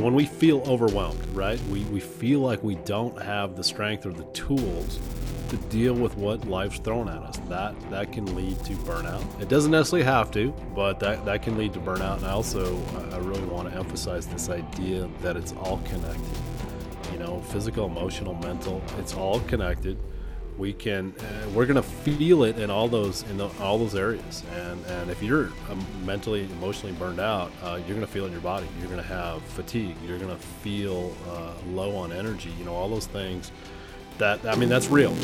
when we feel overwhelmed, right? We, we feel like we don't have the strength or the tools to deal with what life's thrown at us. That that can lead to burnout. It doesn't necessarily have to, but that, that can lead to burnout. And I also I really want to emphasize this idea that it's all connected. You know, physical, emotional, mental, it's all connected. We can uh, we're gonna feel it in all those in the, all those areas. And and if you're um, mentally, emotionally burned out, uh, you're gonna feel it in your body. You're gonna have fatigue. You're gonna feel uh, low on energy. You know, all those things that I mean that's real.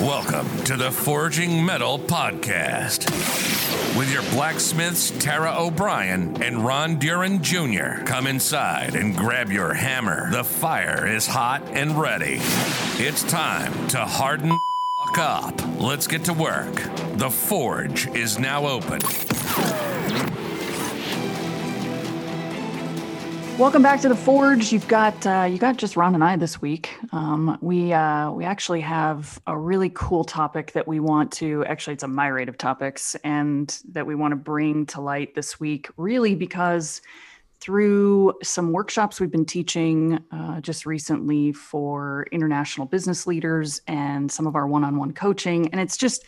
Welcome to the Forging Metal Podcast with your blacksmiths Tara O'Brien and Ron Duran Jr. Come inside and grab your hammer. The fire is hot and ready. It's time to harden up. Let's get to work. The forge is now open. Welcome back to the Forge. You've got uh, you got just Ron and I this week. Um, we uh, we actually have a really cool topic that we want to actually it's a myriad of topics and that we want to bring to light this week. Really because through some workshops we've been teaching uh, just recently for international business leaders and some of our one-on-one coaching, and it's just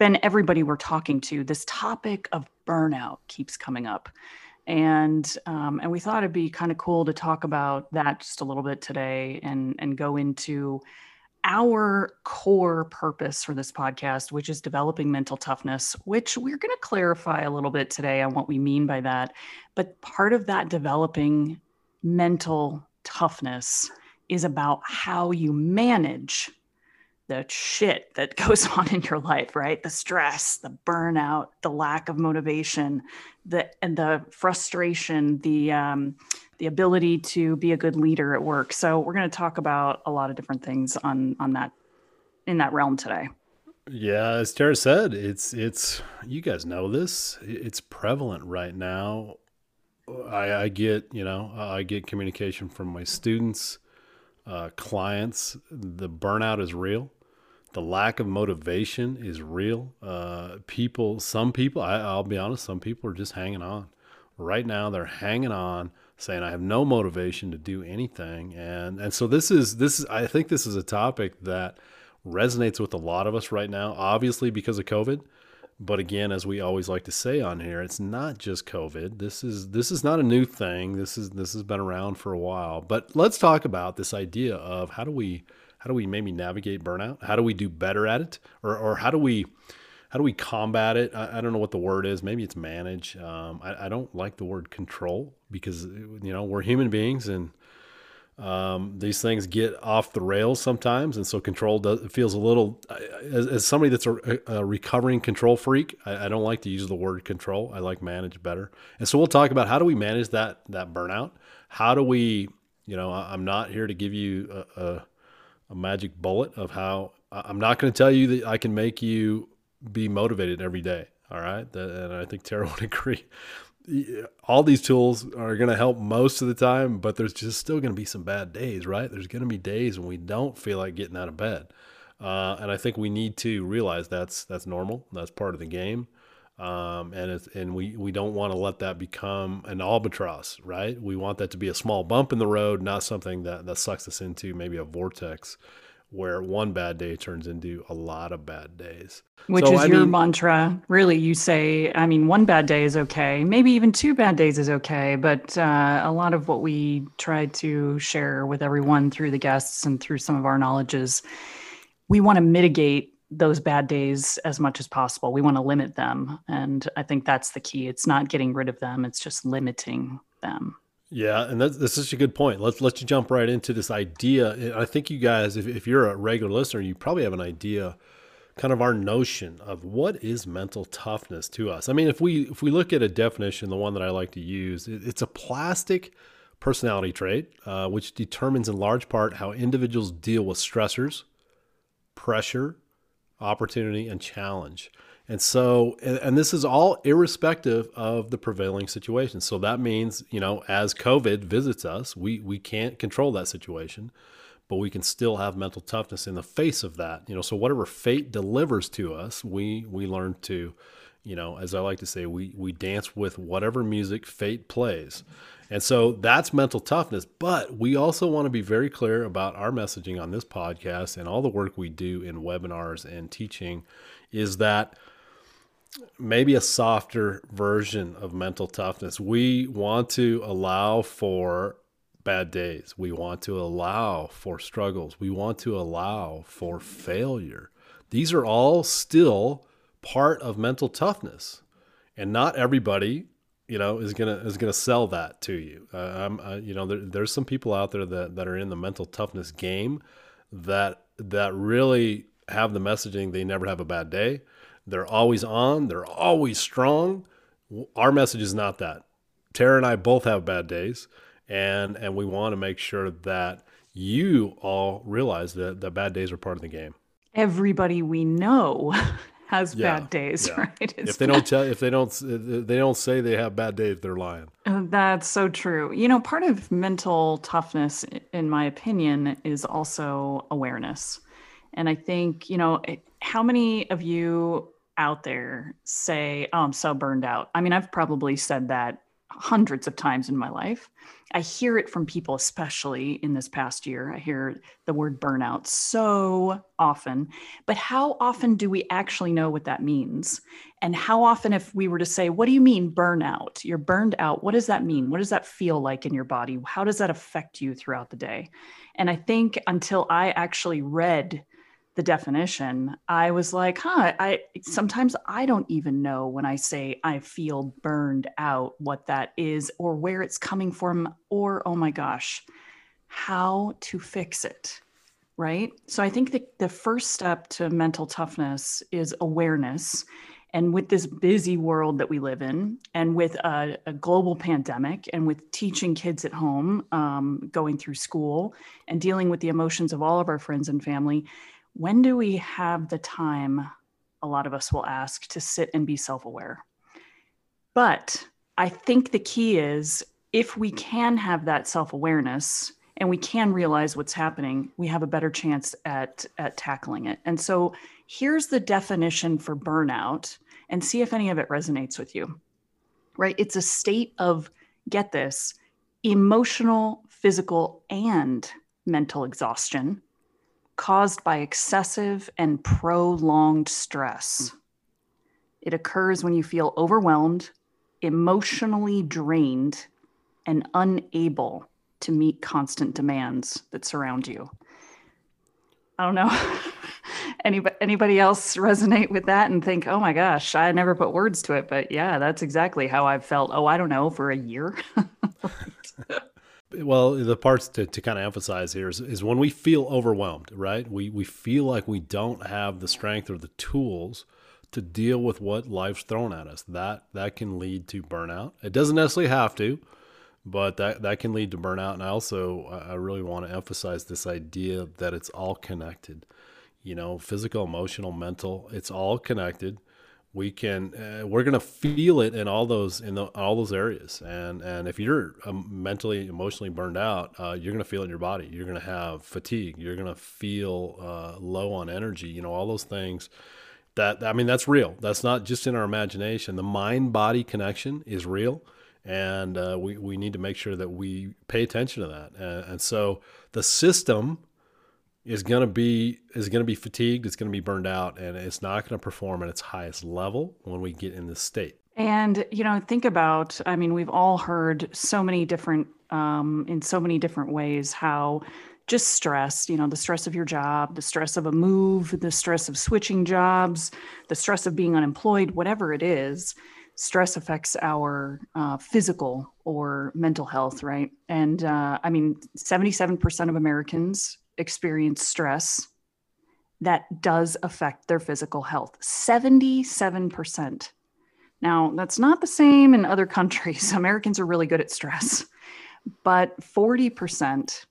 been everybody we're talking to. This topic of burnout keeps coming up and um, and we thought it'd be kind of cool to talk about that just a little bit today and and go into our core purpose for this podcast which is developing mental toughness which we're going to clarify a little bit today on what we mean by that. But part of that developing mental toughness is about how you manage the shit that goes on in your life, right? The stress, the burnout, the lack of motivation, the and the frustration, the um, the ability to be a good leader at work. So we're going to talk about a lot of different things on on that in that realm today. Yeah, as Tara said, it's it's you guys know this. It's prevalent right now. I, I get you know I get communication from my students, uh, clients. The burnout is real the lack of motivation is real. Uh, people, some people, I, I'll be honest, some people are just hanging on. Right now, they're hanging on, saying, "I have no motivation to do anything," and and so this is this is I think this is a topic that resonates with a lot of us right now. Obviously, because of COVID, but again, as we always like to say on here, it's not just COVID. This is this is not a new thing. This is this has been around for a while. But let's talk about this idea of how do we how do we maybe navigate burnout? How do we do better at it? Or, or how do we how do we combat it? I, I don't know what the word is. Maybe it's manage. Um, I, I, don't like the word control because you know we're human beings and um, these things get off the rails sometimes, and so control does feels a little. As, as somebody that's a, a, recovering control freak, I, I, don't like to use the word control. I like manage better, and so we'll talk about how do we manage that that burnout. How do we, you know, I'm not here to give you a, a a magic bullet of how I'm not going to tell you that I can make you be motivated every day. All right. And I think Tara would agree. All these tools are going to help most of the time, but there's just still going to be some bad days, right? There's going to be days when we don't feel like getting out of bed. Uh, and I think we need to realize that's that's normal. That's part of the game. Um, and it's, and we, we don't want to let that become an albatross, right? We want that to be a small bump in the road, not something that, that sucks us into maybe a vortex where one bad day turns into a lot of bad days. Which so, is I your mean, mantra. Really, you say, I mean, one bad day is okay. Maybe even two bad days is okay. But uh, a lot of what we try to share with everyone through the guests and through some of our knowledges, we want to mitigate those bad days as much as possible. We want to limit them. And I think that's the key. It's not getting rid of them, it's just limiting them. Yeah, and that's, that's such a good point. Let's let's jump right into this idea. I think you guys, if, if you're a regular listener, you probably have an idea, kind of our notion of what is mental toughness to us. I mean, if we if we look at a definition, the one that I like to use, it, it's a plastic personality trait, uh, which determines in large part how individuals deal with stressors, pressure, opportunity, and challenge. And so, and, and, this is all irrespective of the prevailing situation. So that means, you know, as COVID visits us, we, we can't control that situation, but we can still have mental toughness in the face of that. You know, so whatever fate delivers to us, we we learn to You know, as I like to say, we we dance with whatever music fate plays. And so that's mental toughness. But we also want to be very clear about our messaging on this podcast and all the work we do in webinars and teaching is that maybe a softer version of mental toughness. We want to allow for bad days. We want to allow for struggles. We want to allow for failure. These are all still part of mental toughness. And not everybody you know is gonna is gonna sell that to you. Uh, I'm uh, you know there, there's some people out there that that are in the mental toughness game that that really have the messaging they never have a bad day. They're always on. They're always strong. Our message is not that. Tara and I both have bad days, and and we want to make sure that you all realize that the bad days are part of the game. Everybody we know has yeah, bad days, yeah. right? It's if they don't tell, if they don't, if they don't say they have bad days, they're lying. Uh, that's so true. You know, part of mental toughness, in my opinion, is also awareness. And I think, you know, how many of you out there say, "Oh, I'm so burned out." I mean, I've probably said that hundreds of times in my life. I hear it from people, especially in this past year. I hear the word burnout so often. But how often do we actually know what that means? And how often, if we were to say, What do you mean burnout? You're burned out. What does that mean? What does that feel like in your body? How does that affect you throughout the day? And I think until I actually read the definition, I was like, huh, I sometimes I don't even know when I say I feel burned out what that is or where it's coming from or oh my gosh, how to fix it. Right? So I think that the first step to mental toughness is awareness. And with this busy world that we live in, and with a, a global pandemic, and with teaching kids at home, um, going through school, and dealing with the emotions of all of our friends and family, when do we have the time, a lot of us will ask, to sit and be self aware? But I think the key is if we can have that self awareness and we can realize what's happening, we have a better chance at, at tackling it. And so here's the definition for burnout and see if any of it resonates with you. Right? It's a state of, get this, emotional, physical, and mental exhaustion caused by excessive and prolonged stress. Hmm. It occurs when you feel overwhelmed, emotionally drained, and unable to meet constant demands that surround you. I don't know. anybody, anybody else resonate with that and think, oh my gosh, I never put words to it. But yeah, that's exactly how I've felt. Oh, I don't know, for a year. well the parts to, to kind of emphasize here is, is when we feel overwhelmed right? We we feel like we don't have the strength or the tools to deal with what life's thrown at us. That that can lead to burnout. It doesn't necessarily have to but that that can lead to burnout. And i also i really want to emphasize this idea that it's all connected. You know physical emotional mental it's all connected we can uh, we're going to feel it in all those in the, all those areas. And and if you're um, mentally emotionally burned out uh, you're going to feel it in your body. You're going to have fatigue. You're going to feel uh, low on energy you know all those things that i mean that's real. That's not just in our imagination. The mind body connection is real. And uh, we, we need to make sure that we pay attention to that. And, and so the system is going to be is going to be fatigued it's going to be burned out and it's not going to perform at its highest level when we get in this state. And you know think about i mean we've all heard so many different um, in so many different ways how just stress you know the stress of your job the stress of a move the stress of switching jobs the stress of being unemployed whatever it is stress affects our uh, physical or mental health right? And uh, i mean 77% of americans experience stress that does affect their physical health 77%. Now, that's not the same in other countries. Americans are really good at stress, but 40%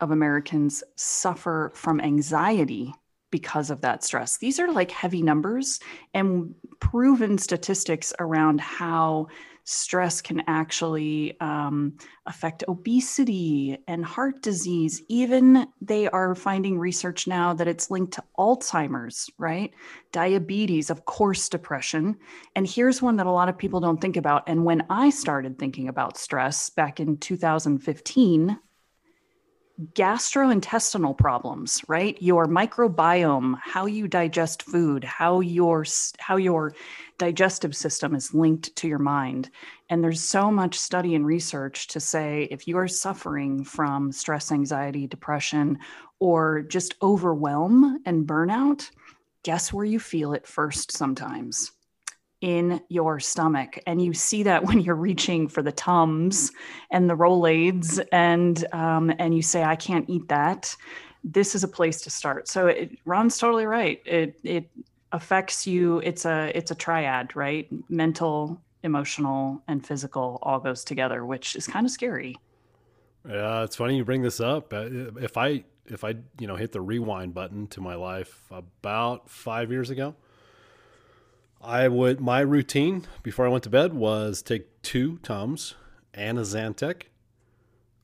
of Americans suffer from anxiety because of that stress. These are like heavy numbers and proven statistics around how stress can actually um, affect obesity and heart disease. Even they are finding research now that it's linked to Alzheimer's, right? Diabetes, of course, depression. And here's one that a lot of people don't think about. And when I started thinking about stress back in 2015, gastrointestinal problems right? Your microbiome how you digest food how your how your digestive system is linked to your mind. And there's so much study and research to say if you are suffering from stress anxiety depression or just overwhelm and burnout guess where you feel it first sometimes in your stomach. And you see that when you're reaching for the Tums and the Rolaids and, um, and you say, I can't eat that. This is a place to start. So it, Ron's totally right. It, it affects you. It's a, it's a triad, right? Mental, emotional, and physical all goes together, which is kind of scary. Yeah, it's funny you bring this up. Uh, if I if I you know hit the rewind button to my life about five years ago, I would my routine before I went to bed was take two Tums and a Zantac.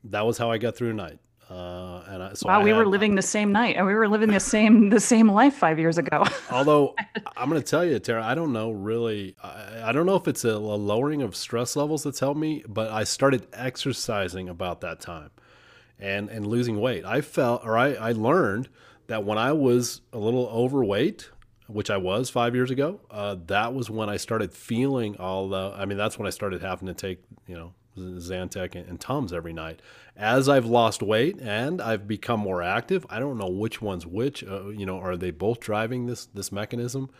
That was how I got through a night. Uh, and I, so wow, I we had, were living the same night, and we were living the same the same life five years ago. although I'm going to tell you, Tara, I don't know really. I, I don't know if it's a, a lowering of stress levels that's helped me, but I started exercising about that time, and and losing weight. I felt, or I, I learned that when I was a little overweight, which I was five years ago, uh, that was when I started feeling all the. I mean, that's when I started having to take, you know, Zantac and, and Tums every night. As I've lost weight and I've become more active, I don't know which one's which. Uh, you know, are they both driving this this mechanism?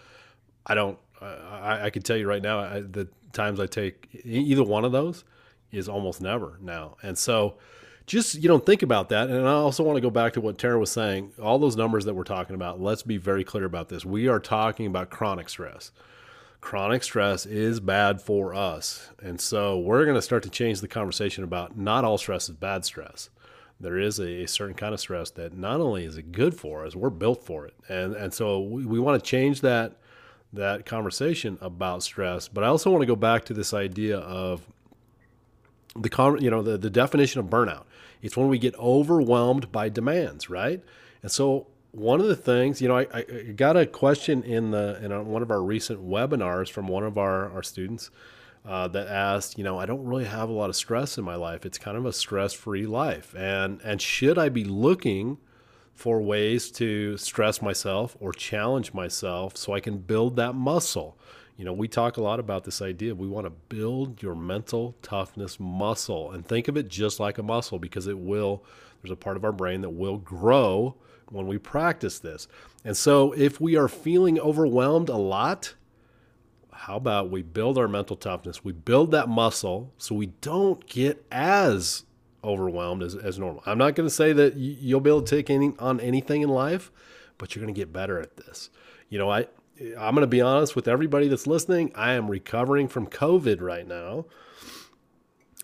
I don't. I, I can tell you right now, I, the times I take either one of those is almost never now, and so just you don't think about that. And I also want to go back to what Tara was saying. All those numbers that we're talking about. Let's be very clear about this. We are talking about chronic stress. Chronic stress is bad for us, and so we're going to start to change the conversation about not all stress is bad stress. There is a, a certain kind of stress that not only is it good for us, we're built for it, and and so we, we want to change that that conversation about stress. But I also want to go back to this idea of the you know the, the definition of burnout. It's when we get overwhelmed by demands right? And so one of the things you know i, I got a question in the in one of our recent webinars from one of our, our students uh, that asked you know i don't really have a lot of stress in my life. It's kind of a stress free life. And and should i be looking for ways to stress myself or challenge myself so i can build that muscle you know, we talk a lot about this idea. We want to build your mental toughness muscle and think of it just like a muscle because it will, there's a part of our brain that will grow when we practice this. And so if we are feeling overwhelmed a lot, how about we build our mental toughness? We build that muscle so we don't get as overwhelmed as, as normal. I'm not going to say that you'll be able to take any, on anything in life, but you're going to get better at this. You know, I, I'm going to be honest with everybody that's listening. I am recovering from COVID right now.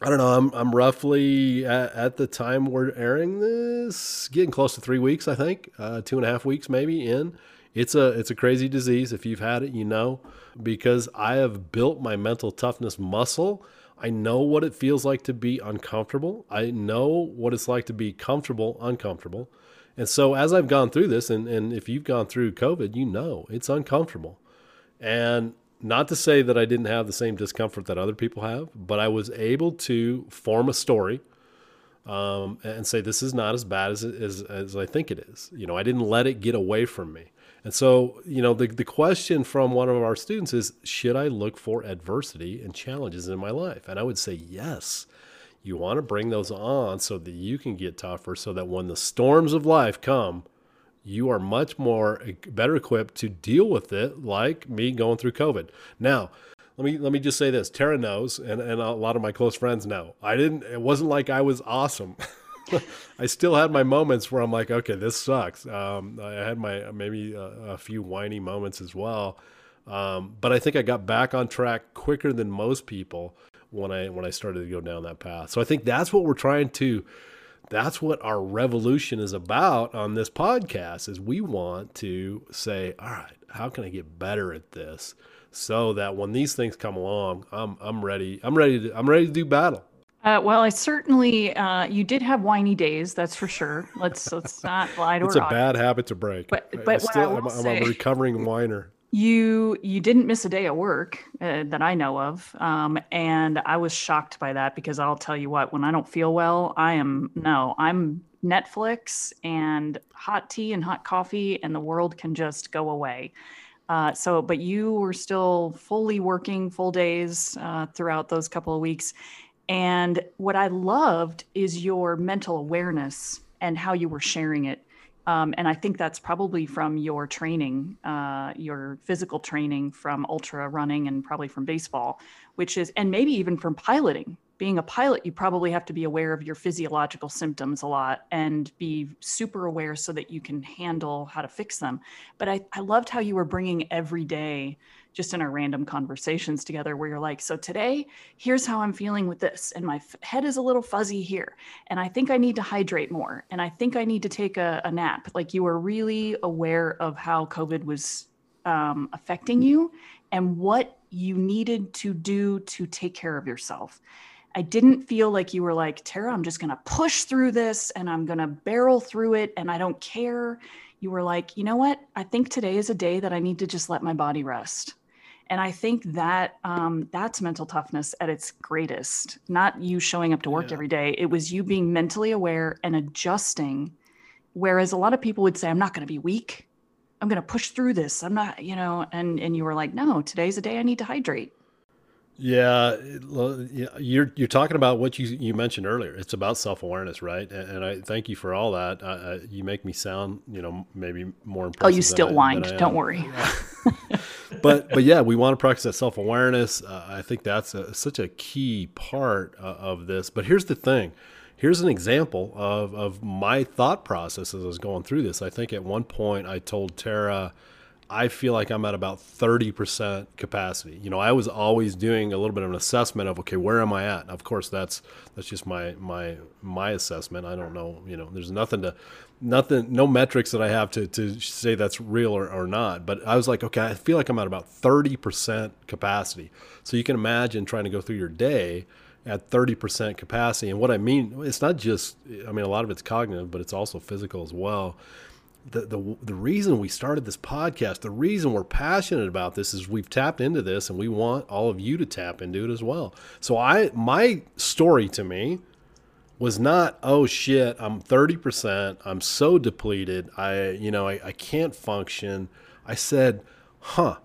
I don't know. I'm I'm roughly at, at the time we're airing this, getting close to three weeks. I think uh, two and a half weeks maybe in. It's a it's a crazy disease. If you've had it, you know, because I have built my mental toughness muscle. I know what it feels like to be uncomfortable. I know what it's like to be comfortable, uncomfortable. And so as I've gone through this, and, and if you've gone through COVID, you know it's uncomfortable. And not to say that I didn't have the same discomfort that other people have, but I was able to form a story um, and say this is not as bad as, as as I think it is. You know, I didn't let it get away from me. And so, you know, the the question from one of our students is, should I look for adversity and challenges in my life? And I would say yes. You want to bring those on so that you can get tougher, so that when the storms of life come, you are much more better equipped to deal with it, like me going through COVID. Now, let me let me just say this: Tara knows, and, and a lot of my close friends know. I didn't. It wasn't like I was awesome. I still had my moments where I'm like, okay, this sucks. Um, I had my maybe a, a, few whiny moments as well, um, but I think I got back on track quicker than most people when I when I started to go down that path. So I think that's what we're trying to that's what our revolution is about on this podcast is we want to say, all right, how can I get better at this so that when these things come along, I'm I'm ready. I'm ready to I'm ready to do battle. Uh, well, I certainly uh, you did have whiny days, that's for sure. Let's let's not lie to It's a bad habit to break. But but I still, I I'm, say, I'm a recovering whiner. You you didn't miss a day at work uh, that I know of, um, and I was shocked by that because I'll tell you what, when I don't feel well, I am no, I'm Netflix and hot tea and hot coffee, and the world can just go away. Uh, so, but you were still fully working full days uh, throughout those couple of weeks. And what I loved is your mental awareness and how you were sharing it. Um, and I think that's probably from your training, uh, your physical training from ultra running and probably from baseball, which is, and maybe even from piloting. Being a pilot, you probably have to be aware of your physiological symptoms a lot and be super aware so that you can handle how to fix them. But I, I loved how you were bringing every day just in our random conversations together where you're like, so today, here's how I'm feeling with this. And my f- head is a little fuzzy here. And I think I need to hydrate more. And I think I need to take a, a nap. Like you were really aware of how COVID was um, affecting you and what you needed to do to take care of yourself. I didn't feel like you were like, Tara, I'm just going to push through this and I'm going to barrel through it and I don't care. You were like, you know what? I think today is a day that I need to just let my body rest and i think that um, that's mental toughness at its greatest not you showing up to work yeah. every day it was you being mentally aware and adjusting whereas a lot of people would say i'm not going to be weak i'm going to push through this i'm not you know and and you were like no today's a day i need to hydrate yeah, you're you're talking about what you you mentioned earlier. It's about self awareness, right? And, and, I thank you for all that. Uh, you make me sound, you know, maybe more impressive. Oh, you still whined. Don't worry. but but yeah, we want to practice that self awareness. Uh, I think that's a, such a key part uh, of this. But here's the thing. Here's an example of of my thought process as I was going through this. I think at one point I told Tara I feel like I'm at about 30% capacity. You know, I was always doing a little bit of an assessment of okay, where am I at? Of course, that's that's just my my my assessment. I don't know, you know, there's nothing to nothing no metrics that I have to to say that's real or, or not. But I was like, okay, I feel like I'm at about 30% capacity. So you can imagine trying to go through your day at 30% capacity. And what I mean, it's not just I mean a lot of it's cognitive, but it's also physical as well the, the the reason we started this podcast, the reason we're passionate about this is we've tapped into this and we want all of you to tap into it as well. So I my story to me was not, oh shit, I'm 30%, I'm so depleted, I you know, I, I can't function. I said, huh,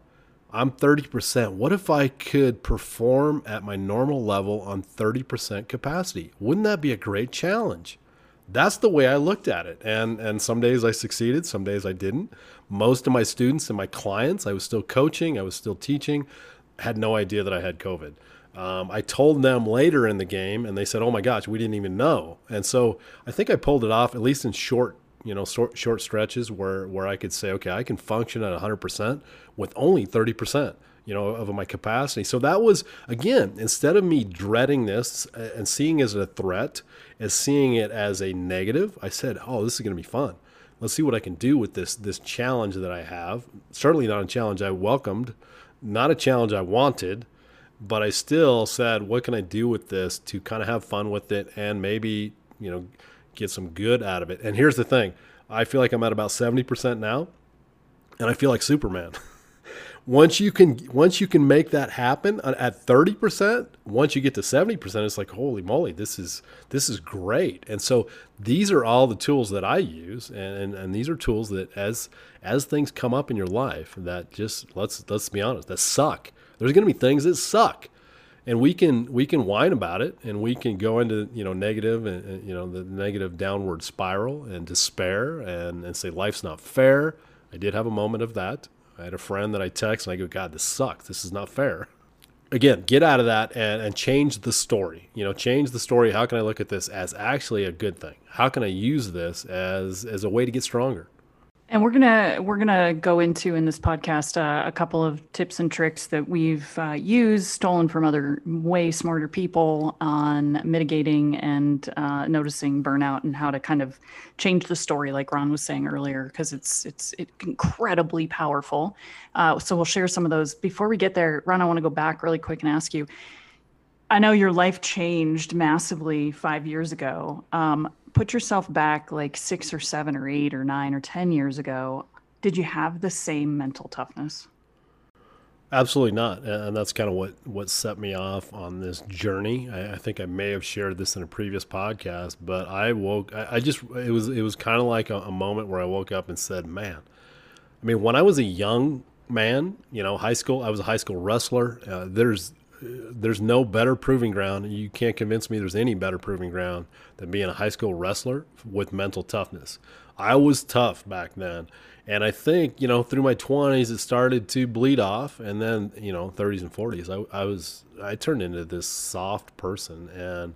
I'm 30%. What if I could perform at my normal level on 30% capacity? Wouldn't that be a great challenge? That's the way I looked at it. And and some days I succeeded, some days I didn't. Most of my students and my clients, I was still coaching, I was still teaching, had no idea that I had COVID. Um, I told them later in the game, and they said, "Oh my gosh, we didn't even know." And so I think I pulled it off, at least in short, you know, short, short stretches where where I could say, "Okay, I can function at 100% with only 30% you know, of my capacity. So that was again, instead of me dreading this and seeing it as a threat, as seeing it as a negative, I said, "Oh, this is going to be fun. Let's see what I can do with this this challenge that I have. Certainly not a challenge I welcomed, not a challenge I wanted." But I still said, what can I do with this to kind of have fun with it and maybe, you know, get some good out of it? And here's the thing I feel like I'm at about 70% now, and I feel like Superman. once you can once you can make that happen uh, at 30% once you get to 70% it's like holy moly this is this is great. And so these are all the tools that i use and, and, these are tools that as as things come up in your life that just let's let's be honest that suck. There's going to be things that suck. And we can we can whine about it and we can go into you know negative and, and you know the negative downward spiral and despair and, and say life's not fair. I did have a moment of that I had a friend that I text and I go, God, this sucks. This is not fair. Again, get out of that and, and change the story. You know, change the story. How can I look at this as actually a good thing? How can I use this as as a way to get stronger? And we're gonna we're gonna go into in this podcast uh, a couple of tips and tricks that we've uh, used, stolen from other way smarter people on mitigating and uh, noticing burnout and how to kind of change the story, like Ron was saying earlier, because it's it's incredibly powerful. Uh, so we'll share some of those. Before we get there, Ron, I want to go back really quick and ask you. I know your life changed massively five years ago. Um, put yourself back like six or seven or eight or nine or 10 years ago, did you have the same mental toughness? Absolutely not, and that's kind of what what set me off on this journey. I, I think I may have shared this in a previous podcast, but I woke. I, I just it was it was kind of like a, a, moment where I woke up and said, "Man, I mean, when I was a young man, you know, high school, I was a high school wrestler. Uh, there's there's no better proving ground. You can't convince me there's any better proving ground than being a high school wrestler with mental toughness. I was tough back then. And I think, you know, through my 20s, it started to bleed off. And then, you know, 30s and 40s, I, I was, I turned into this soft person and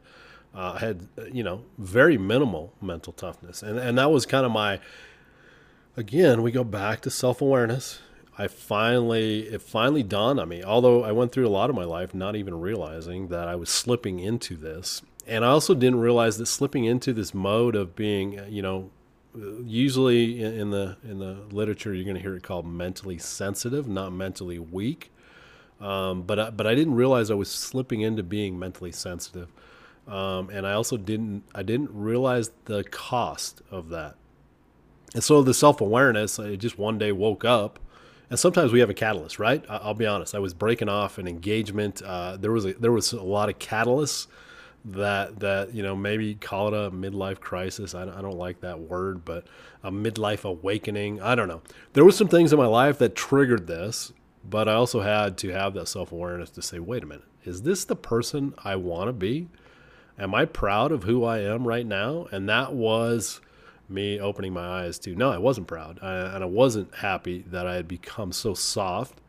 uh, I had, you know, very minimal mental toughness. And, and that was kind of my, again, we go back to self awareness I finally it finally dawned on me. Although I went through a lot of my life not even realizing that I was slipping into this, and I also didn't realize that slipping into this mode of being, you know, usually in the in the literature you're going to hear it called mentally sensitive, not mentally weak. Um, but I, but I didn't realize I was slipping into being mentally sensitive, um, and I also didn't I didn't realize the cost of that. And so the self awareness, I just one day woke up and sometimes we have a catalyst, right? I'll be honest. I was breaking off an engagement. Uh, there was a, there was a lot of catalysts that that you know maybe call it a midlife crisis. I, I don't like that word, but a midlife awakening. I don't know. There were some things in my life that triggered this, but I also had to have that self awareness to say, wait a minute, is this the person I want to be? Am I proud of who I am right now? And that was me opening my eyes to no, I wasn't proud, I, and I wasn't happy that I had become so soft,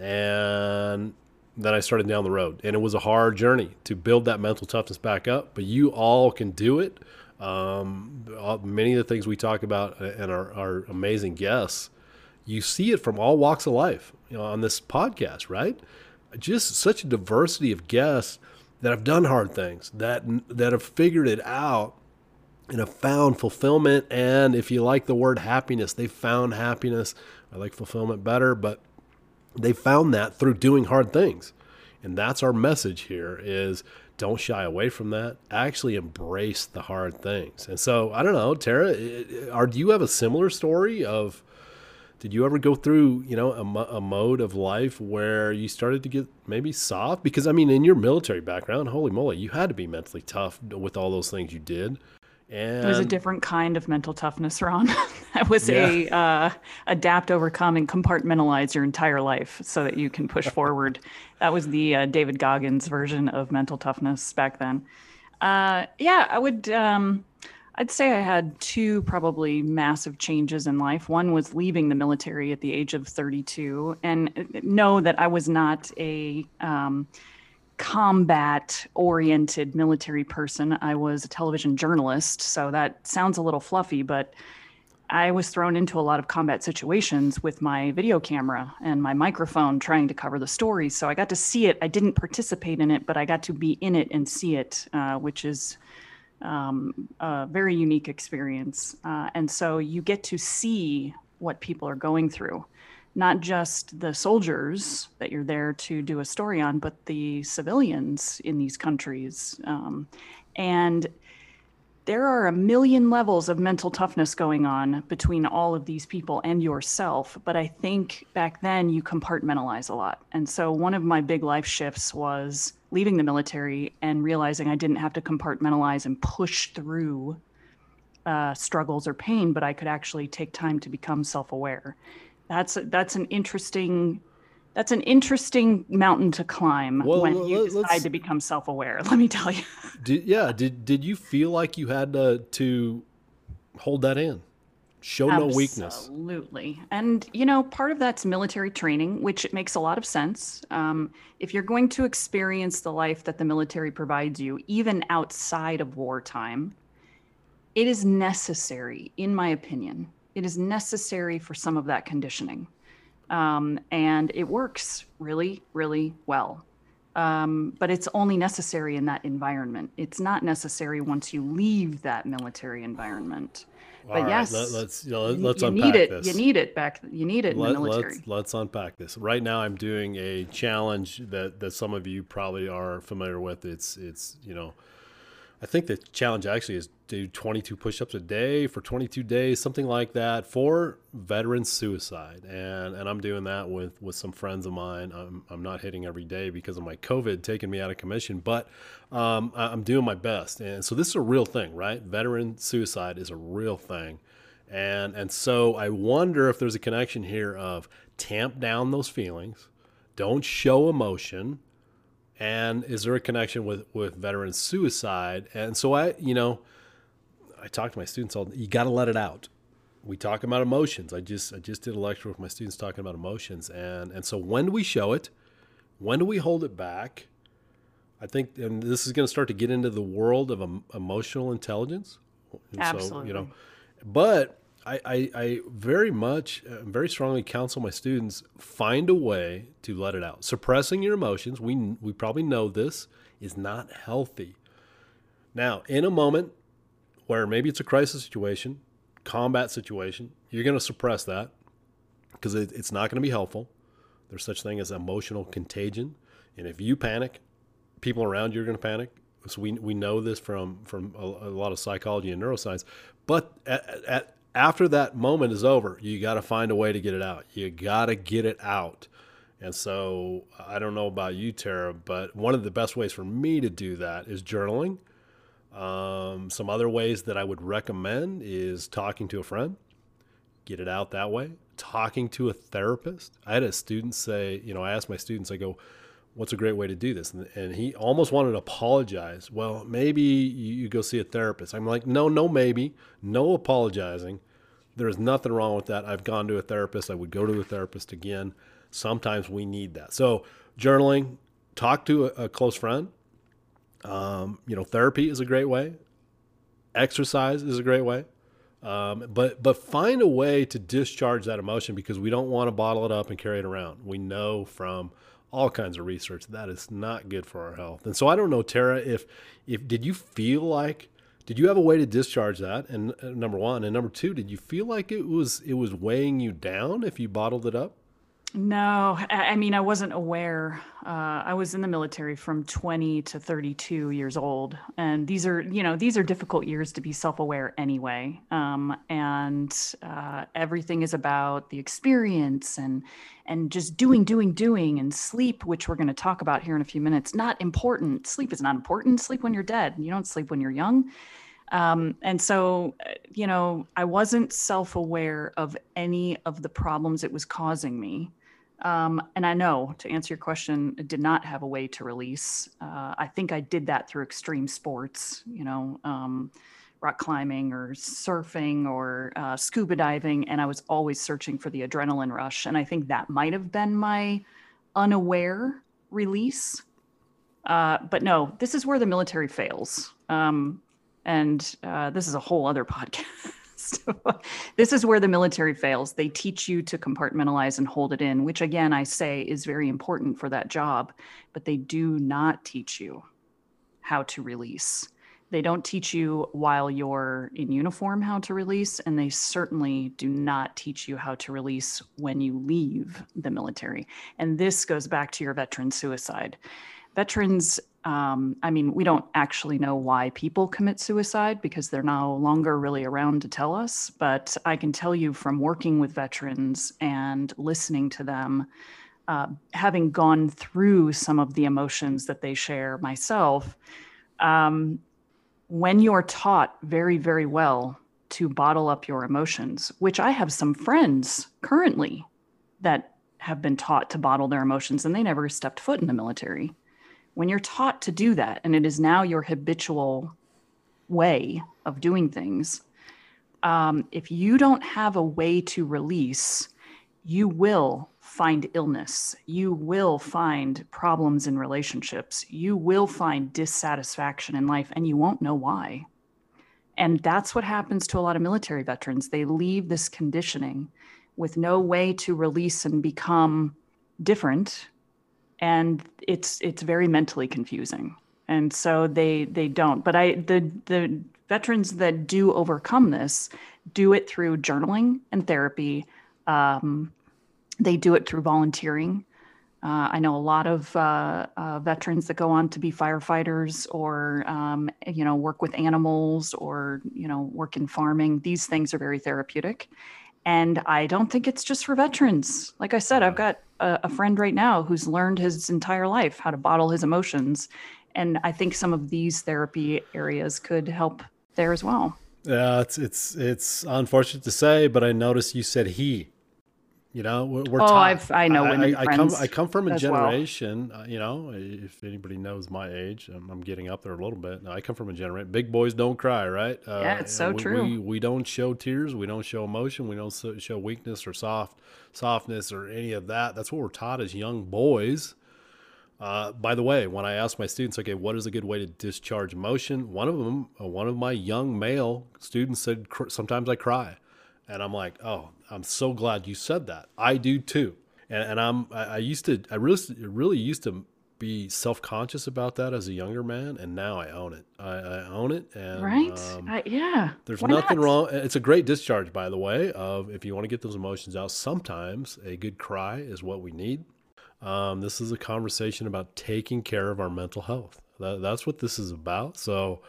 and then I started down the road, and it was a hard journey to build that mental toughness back up. But you all can do it. Um, many of the things we talk about and our, our amazing guests, you see it from all walks of life you know, on this podcast, right? Just such a diversity of guests that have done hard things, that that have figured it out and have found fulfillment. And if you like the word happiness, they found happiness. I like fulfillment better, but they found that through doing hard things. And that's our message here is don't shy away from that. Actually embrace the hard things. And so I don't know, Tara, are do you have a similar story of did you ever go through you know a, a mode of life where you started to get maybe soft because i mean in your military background holy moly you had to be mentally tough with all those things you did and it was a different kind of mental toughness, Ron. that was yeah. a uh, adapt, overcome, and compartmentalize your entire life so that you can push forward. That was the uh, David Goggins version of mental toughness back then. Uh, yeah, I would. Um, I'd say I had two probably massive changes in life. One was leaving the military at the age of 32, and uh, know that I was not a um, combat oriented military person. I was a television journalist, so that sounds a little fluffy, but I was thrown into a lot of combat situations with my video camera and my microphone trying to cover the story. So I got to see it. I didn't participate in it, but I got to be in it and see it, uh, which is um, a very unique experience. Uh, and so you get to see what people are going through not just the soldiers that you're there to do a story on, but the civilians in these countries. Um, and there are a million levels of mental toughness going on between all of these people and yourself. But I think back then you compartmentalize a lot. And so one of my big life shifts was leaving the military and realizing I didn't have to compartmentalize and push through uh, struggles or pain, but I could actually take time to become self aware that's a, that's an interesting that's an interesting mountain to climb well, when you decide to become self-aware. Let me tell you. Did, yeah, did did you feel like you had to to hold that in? Show Absolutely. no weakness. Absolutely. And, you know, part of that's military training, which makes a lot of sense. Um, if you're going to experience the life that the military provides you, even outside of wartime, it is necessary, in my opinion, It is necessary for some of that conditioning. Um, and it works really, really well. Um, but it's only necessary in that environment. It's not necessary once you leave that military environment. All but right, yes, let, us you know, let's you unpack need it. this. You need it back. You need it in Let, the military. Let's, let's unpack this. Right now, I'm doing a challenge that, that some of you probably are familiar with. It's it's you know, I think the challenge actually is do 22 push-ups a day for 22 days, something like that, for veteran suicide. And and I'm doing that with with some friends of mine. I'm I'm not hitting every day because of my COVID taking me out of commission, but um, I'm doing my best. And so this is a real thing, right? Veteran suicide is a real thing. And and so I wonder if there's a connection here of tamp down those feelings, don't show emotion, and is there a connection with with veteran suicide? And so I, you know, I talk to my students all. You got to let it out. We talk about emotions. I just I just did a lecture with my students talking about emotions, and and so when do we show it? When do we hold it back? I think, and this is going to start to get into the world of em- emotional intelligence. And So, you know, but I, I, I very much, uh, very strongly counsel my students find a way to let it out. Suppressing your emotions, we we probably know this is not healthy. Now, in a moment where maybe it's a crisis situation, combat situation, you're going to suppress that because it, it's not going to be helpful. There's such thing as emotional contagion, and if you panic, people around you are going to panic. So we, we know this from from a, a lot of psychology and neuroscience. But at, at, after that moment is over, you got to find a way to get it out. You got to get it out. And so I don't know about you, Tara, but one of the best ways for me to do that is journaling. Um, some other ways that I would recommend is talking to a friend, get it out that way. Talking to a therapist. I had a student say, you know, I asked my students, I go, what's a great way to do this? And, and he almost wanted to apologize. Well, maybe you, you go see a therapist. I'm like, no, no, maybe, no apologizing. There is nothing wrong with that. I've gone to a therapist. I would go to a therapist again. Sometimes we need that. So, journaling, talk to a, a close friend. Um, you know, therapy is a great way. Exercise is a great way. Um, but but find a way to discharge that emotion because we don't want to bottle it up and carry it around. We know from all kinds of research that is not good for our health. And so I don't know, Tara, if if did you feel like did you have a way to discharge that? And uh, number one, and number two, did you feel like it was it was weighing you down if you bottled it up? No, I mean, I wasn't aware. Uh, I was in the military from 20 to 32 years old. And these are, you know, these are difficult years to be self aware anyway. Um, and uh, everything is about the experience and, and just doing, doing, doing, and sleep, which we're going to talk about here in a few minutes. Not important. Sleep is not important. Sleep when you're dead. You don't sleep when you're young. Um, and so, uh, you know, I wasn't self aware of any of the problems it was causing me. Um, and I know to answer your question, I did not have a way to release. Uh, I think I did that through extreme sports, you know, um, rock climbing or surfing or uh, scuba diving. And I was always searching for the adrenaline rush. And I think that might have been my unaware release. Uh, but no, this is where the military fails. Um, and uh, this is a whole other podcast. this is where the military fails. They teach you to compartmentalize and hold it in, which again, I say is very important for that job, but they do not teach you how to release. They don't teach you while you're in uniform how to release, and they certainly do not teach you how to release when you leave the military. And this goes back to your veteran suicide. Veterans um, I mean, we don't actually know why people commit suicide because they're no longer really around to tell us. But I can tell you from working with veterans and listening to them, uh, having gone through some of the emotions that they share myself, um, when you're taught very, very well to bottle up your emotions, which I have some friends currently that have been taught to bottle their emotions and they never stepped foot in the military when you're taught to do that and it is now your habitual way of doing things um, if you don't have a way to release you will find illness you will find problems in relationships you will find dissatisfaction in life and you won't know why And that's what happens to a lot of military veterans. They leave this conditioning with no way to release and become different. And it's it's very mentally confusing. And so they they don't. But I the the veterans that do overcome this do it through journaling and therapy. Um, they do it through volunteering. Uh, I know a lot of uh, uh, veterans that go on to be firefighters or, um, you know, work with animals or, you know, work in farming. These things are very therapeutic. And I don't think it's just for veterans. Like I said, I've got a, a friend right now who's learned his entire life how to bottle his emotions. And I think some of these therapy areas could help there as well. Yeah, it's it's it's unfortunate to say, but I noticed you said he. You know, we're, we're oh. I've, I know women I, I, friends. come I come from a as well. generation. Uh, you know, if anybody knows my age, I'm, I'm getting up there a little bit. I come from a generation. Big boys don't cry, right? Uh, Yeah, it's so we, true. We, we don't show tears. We don't show emotion. We don't show weakness or soft softness or any of that. That's what we're taught as young boys. Uh, by the way, when I ask my students, okay, what is a good way to discharge emotion? One of them, uh, one of my young male students said, sometimes I cry. And I'm like, oh, I'm so glad you said that. I do too. And, and I'm, I, I used to, I really, really used to be self-conscious about that as a younger man. And now I own it. I, I own it. And, right? um, I, yeah. there's Why nothing not? wrong. It's a great discharge, by the way, of if you want to get those emotions out, sometimes a good cry is what we need. Um, this is a conversation about taking care of our mental health. That, that's what this is about. So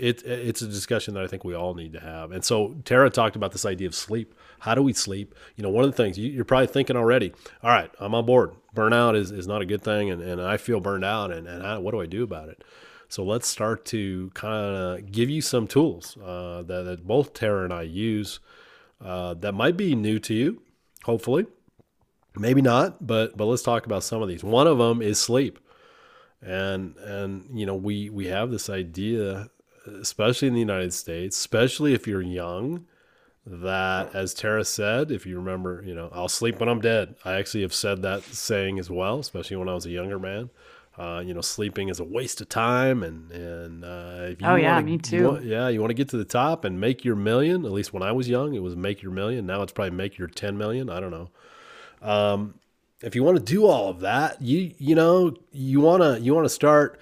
it, it's a discussion that I think we all need to have. And so Tara talked about this idea of sleep. How do we sleep? You know, one of the things you, you're probably thinking already, all right, I'm on board. Burnout is, is not a good thing. And, and I feel burned out. And, and I, what do I do about it? So let's start to kind of give you some tools uh, that, that both Tara and I use uh, that might be new to you, hopefully. Maybe not, but but let's talk about some of these. One of them is sleep, and and you know we we have this idea, especially in the United States, especially if you're young, that as Tara said, if you remember, you know, I'll sleep when I'm dead. I actually have said that saying as well, especially when I was a younger man. Uh, you know, sleeping is a waste of time, and and uh, if you Oh, yeah, wanna- me you too. want- yeah, you want to get to the top and make your million. At least when I was young, it was make your million. Now it's probably make your ten million. I don't know. Um, if you want to do all of that, you you know you wanna you wanna start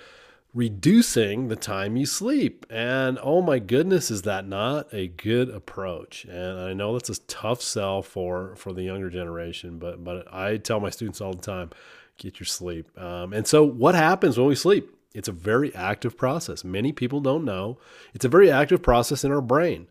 reducing the time you sleep. And oh my goodness, is that not a good approach? And I know that's a tough sell for for the younger generation, but but I tell my students all the time, get your sleep. Um, and so what happens when we sleep? It's a very active process. Many people don't know. It's a very active process in our brain.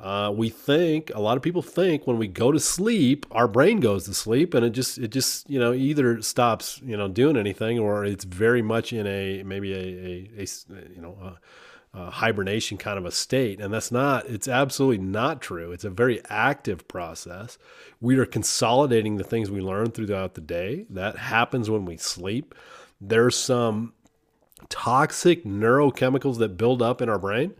Uh, we think a lot of people think when we go to sleep, our brain goes to sleep, and it just it just you know either stops you know doing anything, or it's very much in a maybe a you know a, a hibernation kind of a state, and that's not. It's absolutely not true. It's a very active process. We are consolidating the things we learn throughout the day. That happens when we sleep. There's some toxic neurochemicals that build up in our brain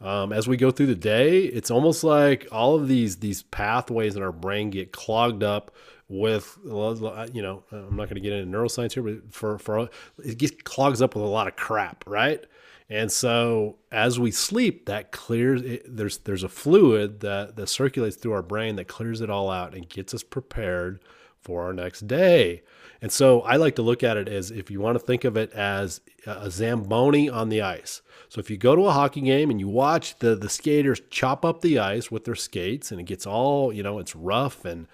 um, as we go through the day. It's almost like all of these these pathways in our brain get clogged up with you know I'm not going to get into neuroscience here, but for for it gets clogs up with a lot of crap, right? And so as we sleep, that clears. It, there's there's a fluid that that circulates through our brain that clears it all out and gets us prepared for our next day. And so I like to look at it as if you want to think of it as a Zamboni on the ice. So if you go to a hockey game and you watch the the skaters chop up the ice with their skates and it gets all, you know, it's rough and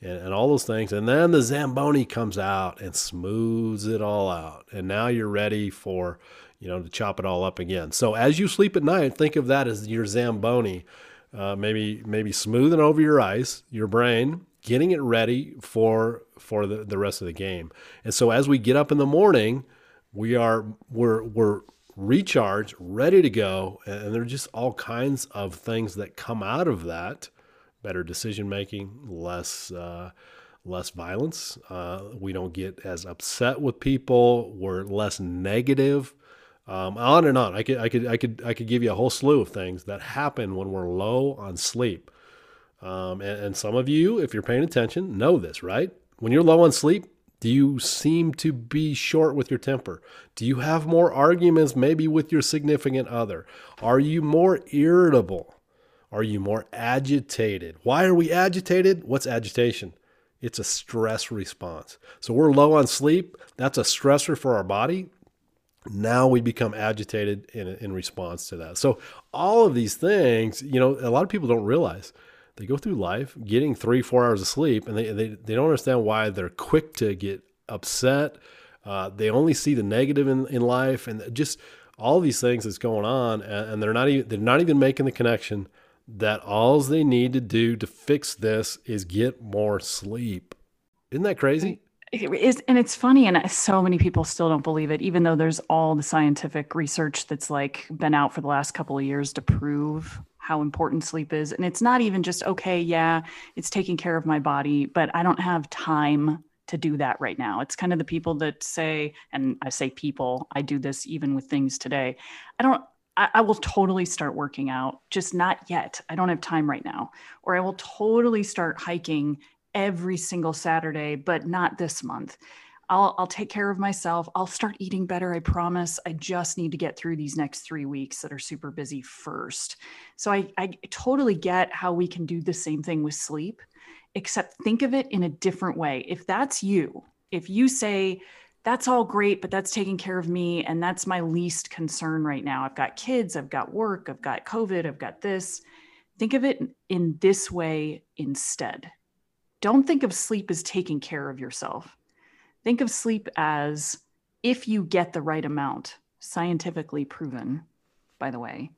and, and all those things. And then the Zamboni comes out and smooths it all out. And now you're ready for, you know, to chop it all up again. So as you sleep at night, think of that as your Zamboni, uh, maybe maybe smoothing over your ice, your brain, getting it ready for for the, the rest of the game. And so as we get up in the morning, we are we're we're recharged, ready to go, and there are just all kinds of things that come out of that better decision making, less uh, less violence. Uh, we don't get as upset with people. We're less negative. Um, on and on. I could I could I could I could give you a whole slew of things that happen when we're low on sleep. Um, and, and some of you, if you're paying attention, know this, right? When you're low on sleep, Do you seem to be short with your temper? Do you have more arguments maybe with your significant other? Are you more irritable? Are you more agitated? Why are we agitated? What's agitation? It's a stress response. So we're low on sleep. That's a stressor for our body. Now we become agitated in, in response to that. So all of these things, you know, a lot of people don't realize they go through life getting three, four hours of sleep, and they, they, they don't understand why they're quick to get upset. Uh, they only see the negative in, in life, and just all these things that's going on, and, and they're not even they're not even making the connection that all they need to do to fix this is get more sleep. Isn't that crazy? It is, and it's funny, and so many people still don't believe it, even though there's all the scientific research that's like been out for the last couple of years to prove how important sleep is. And it's not even just, okay, yeah, it's taking care of my body, but I don't have time to do that right now. It's kind of the people that say, and I say people, I do this even with things today. I don't, I, I, will totally start working out, just not yet. I don't have time right now. Or I will totally start hiking every single Saturday, but not this month. I'll, I'll take care of myself. I'll start eating better. I promise. I just need to get through these next three weeks that are super busy first. So I, I totally get how we can do the same thing with sleep, except think of it in a different way. If that's you, if you say, that's all great, but that's taking care of me. And that's my least concern right now. I've got kids, I've got work, I've got COVID, I've got this. Think of it in this way instead. Don't think of sleep as taking care of yourself. Think of sleep as if you get the right amount, scientifically proven, by the way,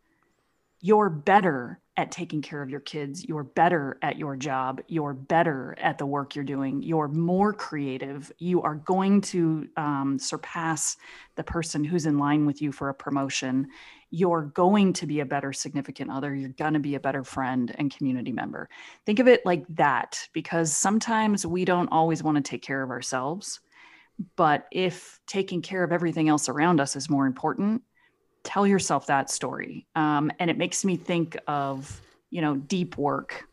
you're better at taking care of your kids. You're better at your job. You're better at the work you're doing. You're more creative. You are going to um, surpass the person who's in line with you for a promotion. You're going to be a better significant other. You're going to be a better friend and community member. Think of it like that because sometimes we don't always want to take care of ourselves. But if taking care of everything else around us is more important, tell yourself that story. Um, and it makes me think of, you know, deep work.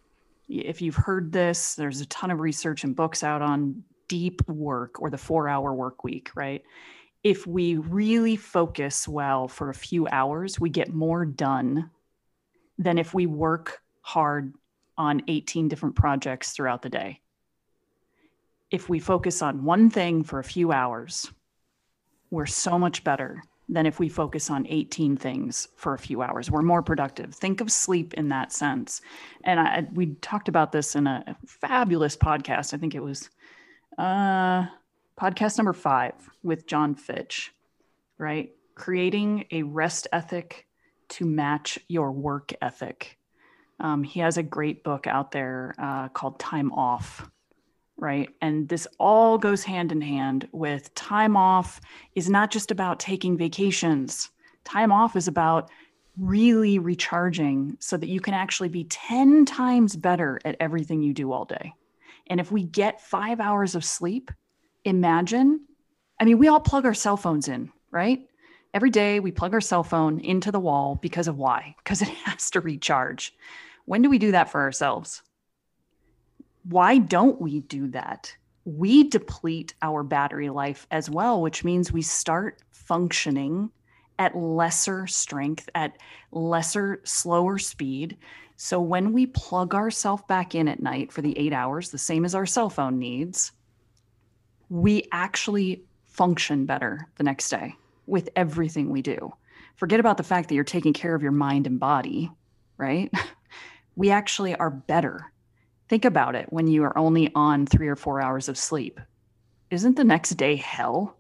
If you've heard this, there's a ton of research and books out on deep work or the four hour work week, right? If we really focus well for a few hours, we get more done than if we work hard on 18 different projects throughout the day. If we focus on one thing for a few hours, we're so much better than if we focus on 18 things for a few hours. We're more productive. Think of sleep in that sense. And I, we talked about this in a fabulous podcast. I think it was uh, podcast number five with John Fitch, right? Creating a rest ethic to match your work ethic. Um, he has a great book out there uh, called Time Off right? And this all goes hand in hand with time off is not just about taking vacations. Time off is about really recharging so that you can actually be 10 times better at everything you do all day. And if we get five hours of sleep, imagine, I mean, we all plug our cell phones in, right? Every day we plug our cell phone into the wall because of why? Because it has to recharge. When do we do that for ourselves? Why don't we do that? We deplete our battery life as well, which means we start functioning at lesser strength, at lesser, slower speed. So when we plug ourselves back in at night for the eight hours, the same as our cell phone needs, we actually function better the next day with everything we do. Forget about the fact that you're taking care of your mind and body, right? We actually are better Think about it when you are only on three or four hours of sleep. Isn't the next day hell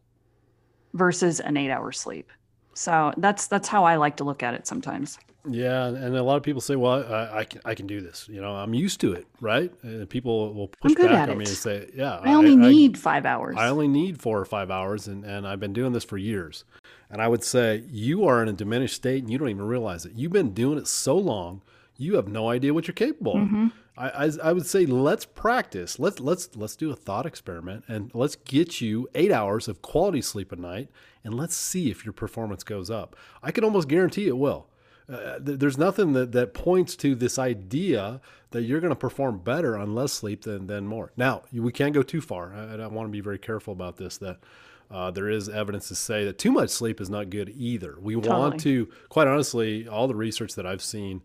versus an eight hour sleep? So that's that's how I like to look at it sometimes. Yeah, and a lot of people say, "Well, I, I can I can do this. You know, I'm used to it, right?" And people will push back on me and say, "Yeah, I only I, need I, five hours. I only need four or five hours, and and I've been doing this for years." And I would say, you are in a diminished state, and you don't even realize it. You've been doing it so long, you have no idea what you're capable mm-hmm. of. I, I, I would say let's practice. Let's let's let's do a thought experiment and let's get you eight hours of quality sleep a night and let's see if your performance goes up. I can almost guarantee it will. Uh, th- there's nothing that, that points to this idea that you're going to perform better on less sleep than, than more. Now, we can't go too far. I, I want to be very careful about this that uh, there is evidence to say that too much sleep is not good either. We totally. want to, quite honestly, all the research that I've seen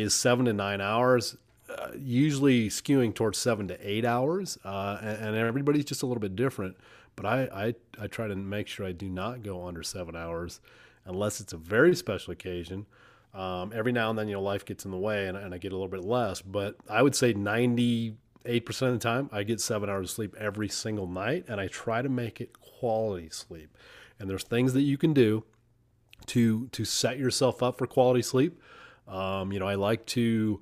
is seven to nine hours, uh, usually skewing towards seven to eight hours. Uh, and, and, everybody's just a little bit different. But I, I, I try to make sure I do not go under seven hours unless it's a very special occasion. Um, every now and then, you know, life gets in the way and, and I get a little bit less. But I would say 98% of the time, I get seven hours of sleep every single night. And I try to make it quality sleep. And there's things that you can do to to set yourself up for quality sleep. Um, you know, I like to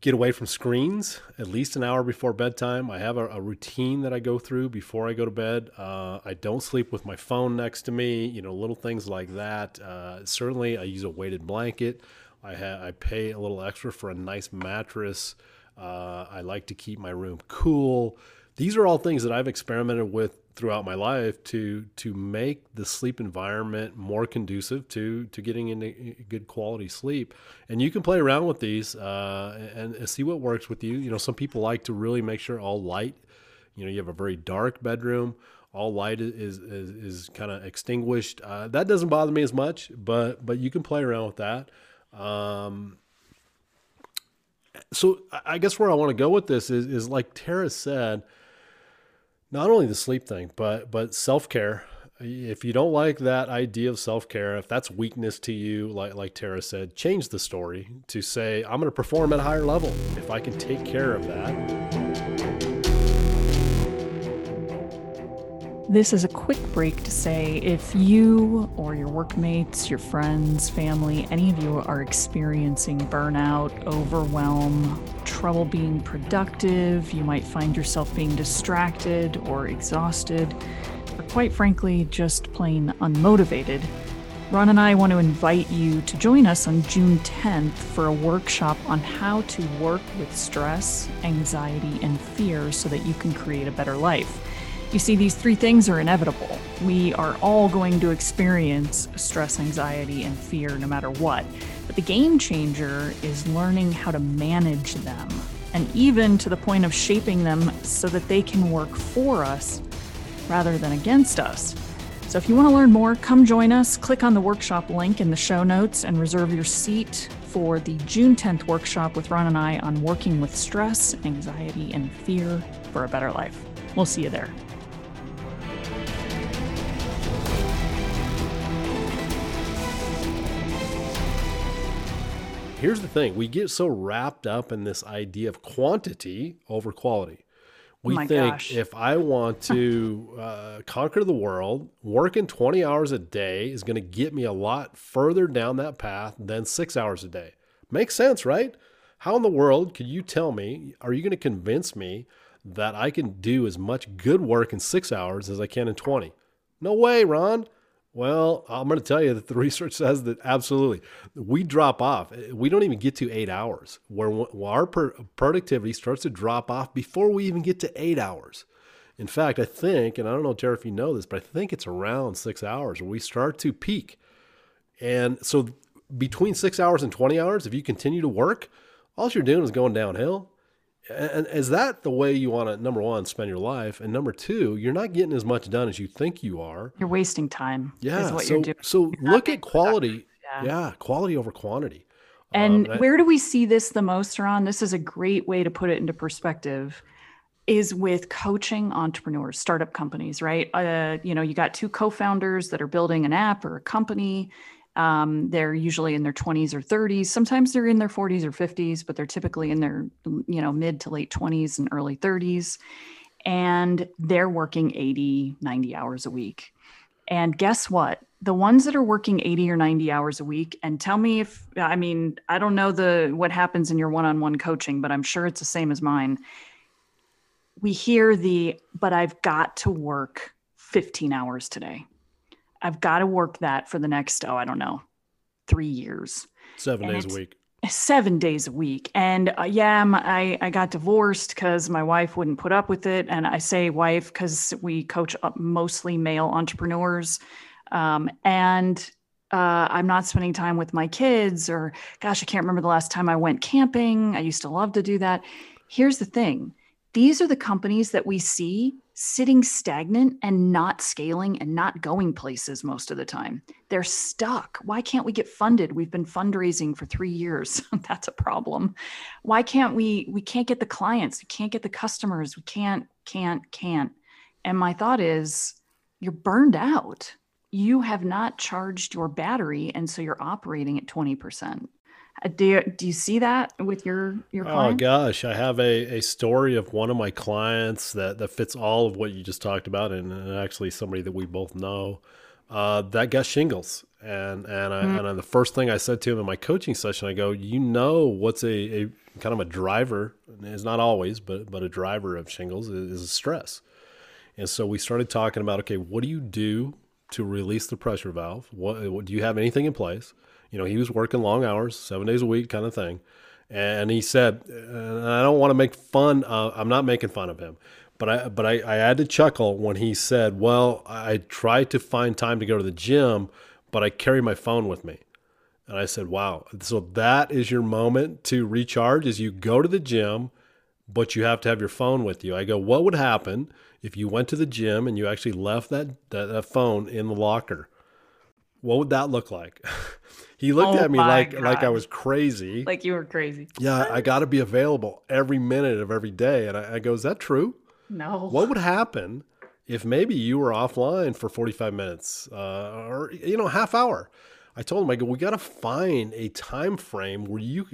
get away from screens at least an hour before bedtime. I have a, a routine that I go through before I go to bed. Uh, I don't sleep with my phone next to me. You know, little things like that. Uh, certainly, I use a weighted blanket. I ha- I pay a little extra for a nice mattress. Uh, I like to keep my room cool. These are all things that I've experimented with throughout my life to to make the sleep environment more conducive to to getting into good quality sleep. And you can play around with these uh, and, and, see what works with you. You know, some people like to really make sure all light. You know, you have a very dark bedroom. All light is is, is kind of extinguished. Uh, that doesn't bother me as much, but but you can play around with that. Um, so I guess where I want to go with this is is like Tara said not only the sleep thing, but but self care. If you don't like that idea of self care, if that's weakness to you, like like Tara said, change the story to say I'm going to perform at a higher level if I can take care of that. This is a quick break to say if you or your workmates, your friends, family, any of you are experiencing burnout, overwhelm, trouble being productive, you might find yourself being distracted or exhausted, or quite frankly, just plain unmotivated. Ron and I want to invite you to join us on June 10th for a workshop on how to work with stress, anxiety, and fear so that you can create a better life. You see, these three things are inevitable. We are all going to experience stress, anxiety, and fear no matter what. But the game changer is learning how to manage them, and even to the point of shaping them so that they can work for us rather than against us. So if you want to learn more, come join us. Click on the workshop link in the show notes and reserve your seat for the June 10th workshop with Ron and I on working with stress, anxiety, and fear for a better life. We'll see you there. Here's the thing we get so wrapped up in this idea of quantity over quality. We oh think gosh. if I want to uh, conquer the world, working 20 hours a day is going to get me a lot further down that path than six hours a day. Makes sense, right? How in the world could you tell me, are you going to convince me that I can do as much good work in six hours as I can in 20? No way, Ron. Well, I'm going to tell you that the research says that absolutely we drop off. Eh, we don't even get to eight hours, where our productivity starts to drop off before we even get to eight hours. In fact, I think, and I don't know, Tara, if you know this, but I think it's around six hours where we start to peak. And so between six hours and 20 hours, if you continue to work, all you're doing is going downhill. And is that the way you want to, number one, spend your life? And number two, you're not getting as much done as you think you are. You're wasting time. Yeah. so, so look at quality. Yeah. yeah. Quality over quantity. And um, where do we see this the most, Ron? This is a great way to put it into perspective is with coaching entrepreneurs, startup companies, right? Uh, you know, you got two co-founders that are building an app or a company um, they're usually in their 20s or 30s. Sometimes they're in their 40s or 50s, but they're typically in their you know mid to late 20s and early 30s. And they're working 80, 90 hours a week. And guess what? The ones that are working 80 or 90 hours a week, and tell me if I mean, I don't know the what happens in your one-on-one coaching, but I'm sure it's the same as mine. We hear the, but I've got to work 15 hours today. I've got to work that for the next, oh, I don't know, three years. Seven and days a week. Seven days a week. And uh, yeah, my, I, I got divorced because my wife wouldn't put up with it. And I say wife because we coach mostly male entrepreneurs. Um, and uh, I'm not spending time with my kids, or gosh, I can't remember the last time I went camping. I used to love to do that. Here's the thing these are the companies that we see sitting stagnant and not scaling and not going places most of the time. They're stuck. Why can't we get funded? We've been fundraising for 3 years. That's a problem. Why can't we we can't get the clients, we can't get the customers, we can't can't can't. And my thought is you're burned out. You have not charged your battery and so you're operating at 20%. Uh, do you, do you see that with your your clients? Oh gosh, I have a, a story of one of my clients that, that fits all of what you just talked about, and, and actually somebody that we both know uh, that got shingles. And and I, mm. and the first thing I said to him in my coaching session, I go, you know, what's a, a kind of a driver is not always, but but a driver of shingles is, is stress. And so we started talking about, okay, what do you do to release the pressure valve? What, what do you have anything in place? You know, he was working long hours, seven days a week kind of thing. And he said, and I don't want to make fun. Of, I'm not making fun of him, but I, but I, I had to chuckle when he said, well, I try to find time to go to the gym, but I carry my phone with me. And I said, wow. So that is your moment to recharge is you go to the gym, but you have to have your phone with you. I go, what would happen if you went to the gym and you actually left that, that, that phone in the locker? What would that look like? He looked oh at me like God. like I was crazy. Like you were crazy. Yeah, I got to be available every minute of every day. And I, I go, is that true? No. What would happen if maybe you were offline for 45 minutes uh, or you know half hour? I told him, I go, we got to find a time frame where you.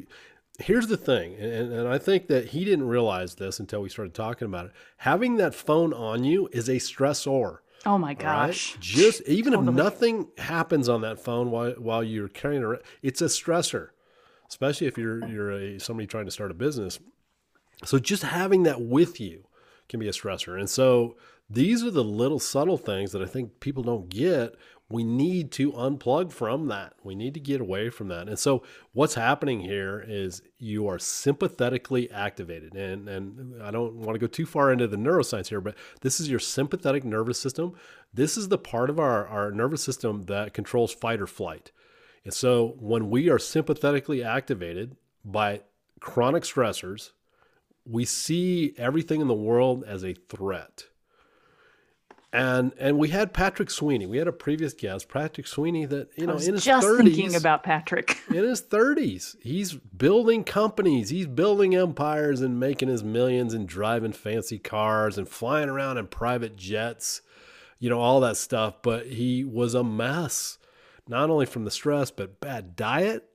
Here's the thing, and, and I think that he didn't realize this until we started talking about it. Having that phone on you is a stressor. Oh my gosh. Right? Just even totally. if nothing happens on that phone while while you're carrying it, it's a stressor, especially if you're you're a somebody trying to start a business. So just having that with you can be a stressor. And so these are the little subtle things that I think people don't get we need to unplug from that. We need to get away from that. And so what's happening here is you are sympathetically activated. And and I don't want to go too far into the neuroscience here, but this is your sympathetic nervous system. This is the part of our, our nervous system that controls fight or flight. And so when we are sympathetically activated by chronic stressors, we see everything in the world as a threat and and we had Patrick Sweeney. We had a previous guest, Patrick Sweeney, that you know in his just 30s, thinking about Patrick. in his thirties, he's building companies, he's building empires, and making his millions, and driving fancy cars, and flying around in private jets, you know all that stuff. But he was a mess, not only from the stress, but bad diet.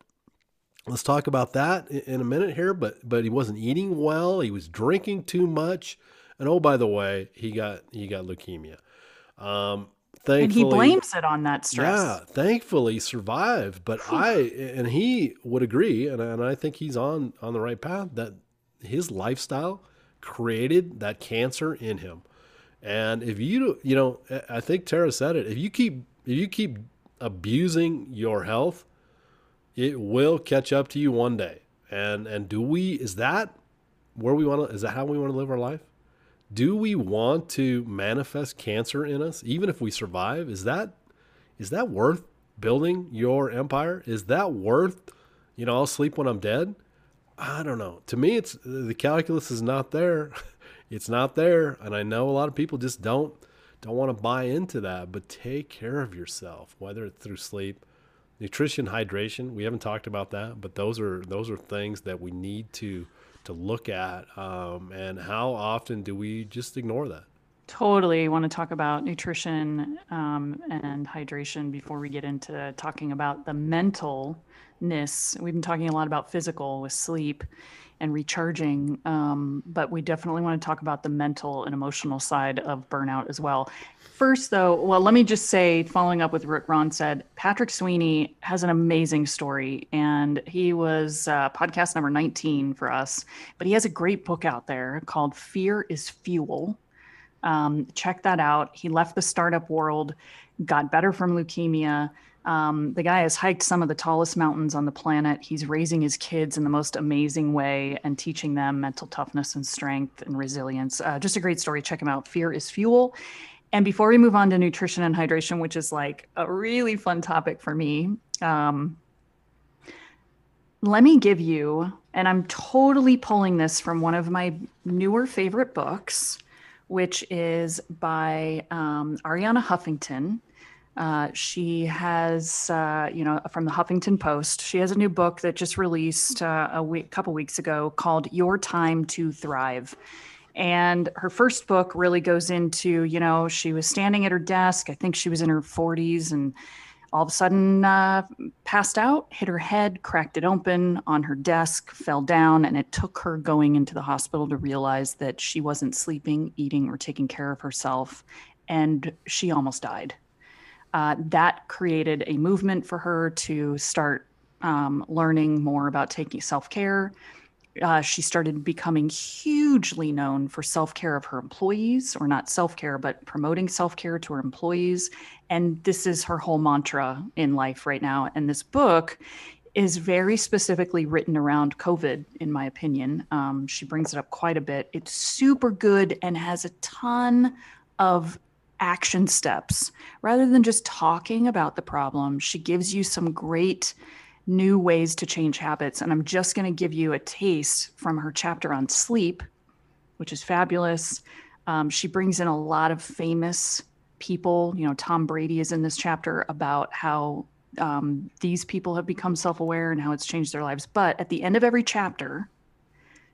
Let's talk about that in a minute here. But but he wasn't eating well. He was drinking too much. And oh, by the way, he got he got leukemia. Um, thankfully, and he blames it on that stress. Yeah, thankfully survived. But I and he would agree, and and I think he's on on the right path. That his lifestyle created that cancer in him. And if you you know, I think Tara said it. If you keep if you keep abusing your health, it will catch up to you one day. And and do we is that where we want to is that how we want to live our life? Do we want to manifest cancer in us even if we survive? Is that is that worth building your empire? Is that worth you know i'll sleep when i'm dead? I don't know. To me it's the calculus is not there. It's not there. And i know a lot of people just don't don't want to buy into that. But take care of yourself whether it's through sleep nutrition hydration. We haven't talked about that but those are those are things that we need to to look at. Um, and how often do we just ignore that? Totally want to talk about nutrition um, and hydration before we get into talking about the mentalness. We've been talking a lot about physical with sleep and recharging, um, but we definitely want to talk about the mental and emotional side of burnout as well. First, though, well, let me just say, following up with what Ron said, Patrick Sweeney has an amazing story, and he was uh, podcast number 19 for us. But he has a great book out there called Fear is Fuel. Um, check that out. He left the startup world, got better from leukemia. Um, the guy has hiked some of the tallest mountains on the planet. He's raising his kids in the most amazing way and teaching them mental toughness and strength and resilience. Uh, just a great story. Check him out. Fear is Fuel. and before we move on to nutrition and hydration, which is like a really fun topic for me, um, let me give you, and I'm totally pulling this from one of my newer favorite books, which is by um, Arianna Huffington. Uh, she has, uh, you know, from the Huffington Post, she has a new book that just released uh, a week, couple weeks ago called Your Time to Thrive. And her first book really goes into, you know, she was standing at her desk. I think she was in her 40s and all of a sudden uh, passed out, hit her head, cracked it open on her desk, fell down, and it took her going into the hospital to realize that she wasn't sleeping, eating, or taking care of herself. And she almost died. Uh, that created a movement for her to start um, learning more about taking self care uh, she started becoming hugely known for self care of her employees, or not self care, but promoting self care to her employees. And this is her whole mantra in life right now. And this book is very specifically written around COVID, in my opinion. Um, she brings it up quite a bit. It's super good and has a ton of action steps. Rather than just talking about the problem, she gives you some great new ways to change habits. And I'm just going to give you a taste from her chapter on sleep, which is fabulous. Um, she brings in a lot of famous people. You know, Tom Brady is in this chapter about how um, these people have become self aware and how it's changed their lives. But at the end of every chapter,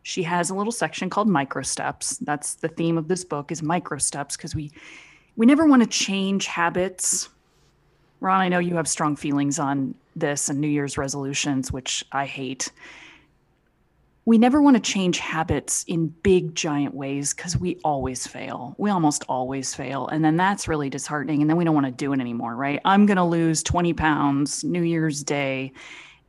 she has a little section called micro steps. That's the theme of this book is micro steps because we we never want to change habits. Ron, I know you have strong feelings on this and New Year's resolutions, which I hate. We never want to change habits in big, giant ways because we always fail. We almost always fail. And then that's really disheartening. And then we don't want to do it anymore, right? I'm going to lose 20 pounds New Year's Day,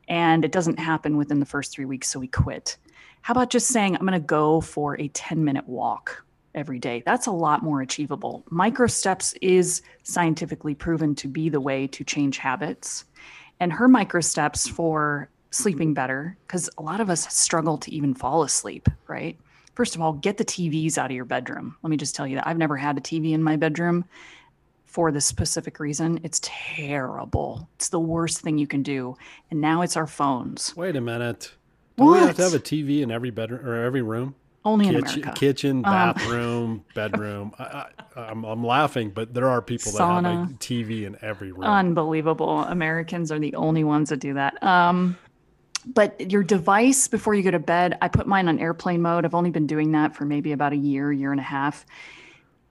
and it doesn't happen within the first three weeks. So we quit. How about just saying, I'm going to go for a 10 minute walk every day? That's a lot more achievable. Micro steps is scientifically proven to be the way to change habits. And her micro steps for sleeping better because a lot of us struggle to even fall asleep right? First of all get the tvs out of your bedroom. Let me just tell you that. I've never had a tv in my bedroom for this specific reason. It's terrible. It's the worst thing you can do. And now it's our phones. Wait a minute. Do we have to have a tv in every bedroom or every room only kitchen, in America. Kitchen, um, bathroom, um, bedroom. I, am I'm, I'm laughing, but there are people that have a TV in every room. Unbelievable. Americans are the only ones that do that. Um, but your device before you go to bed, I put mine on airplane mode. I've only been doing that for maybe about a year, year and a half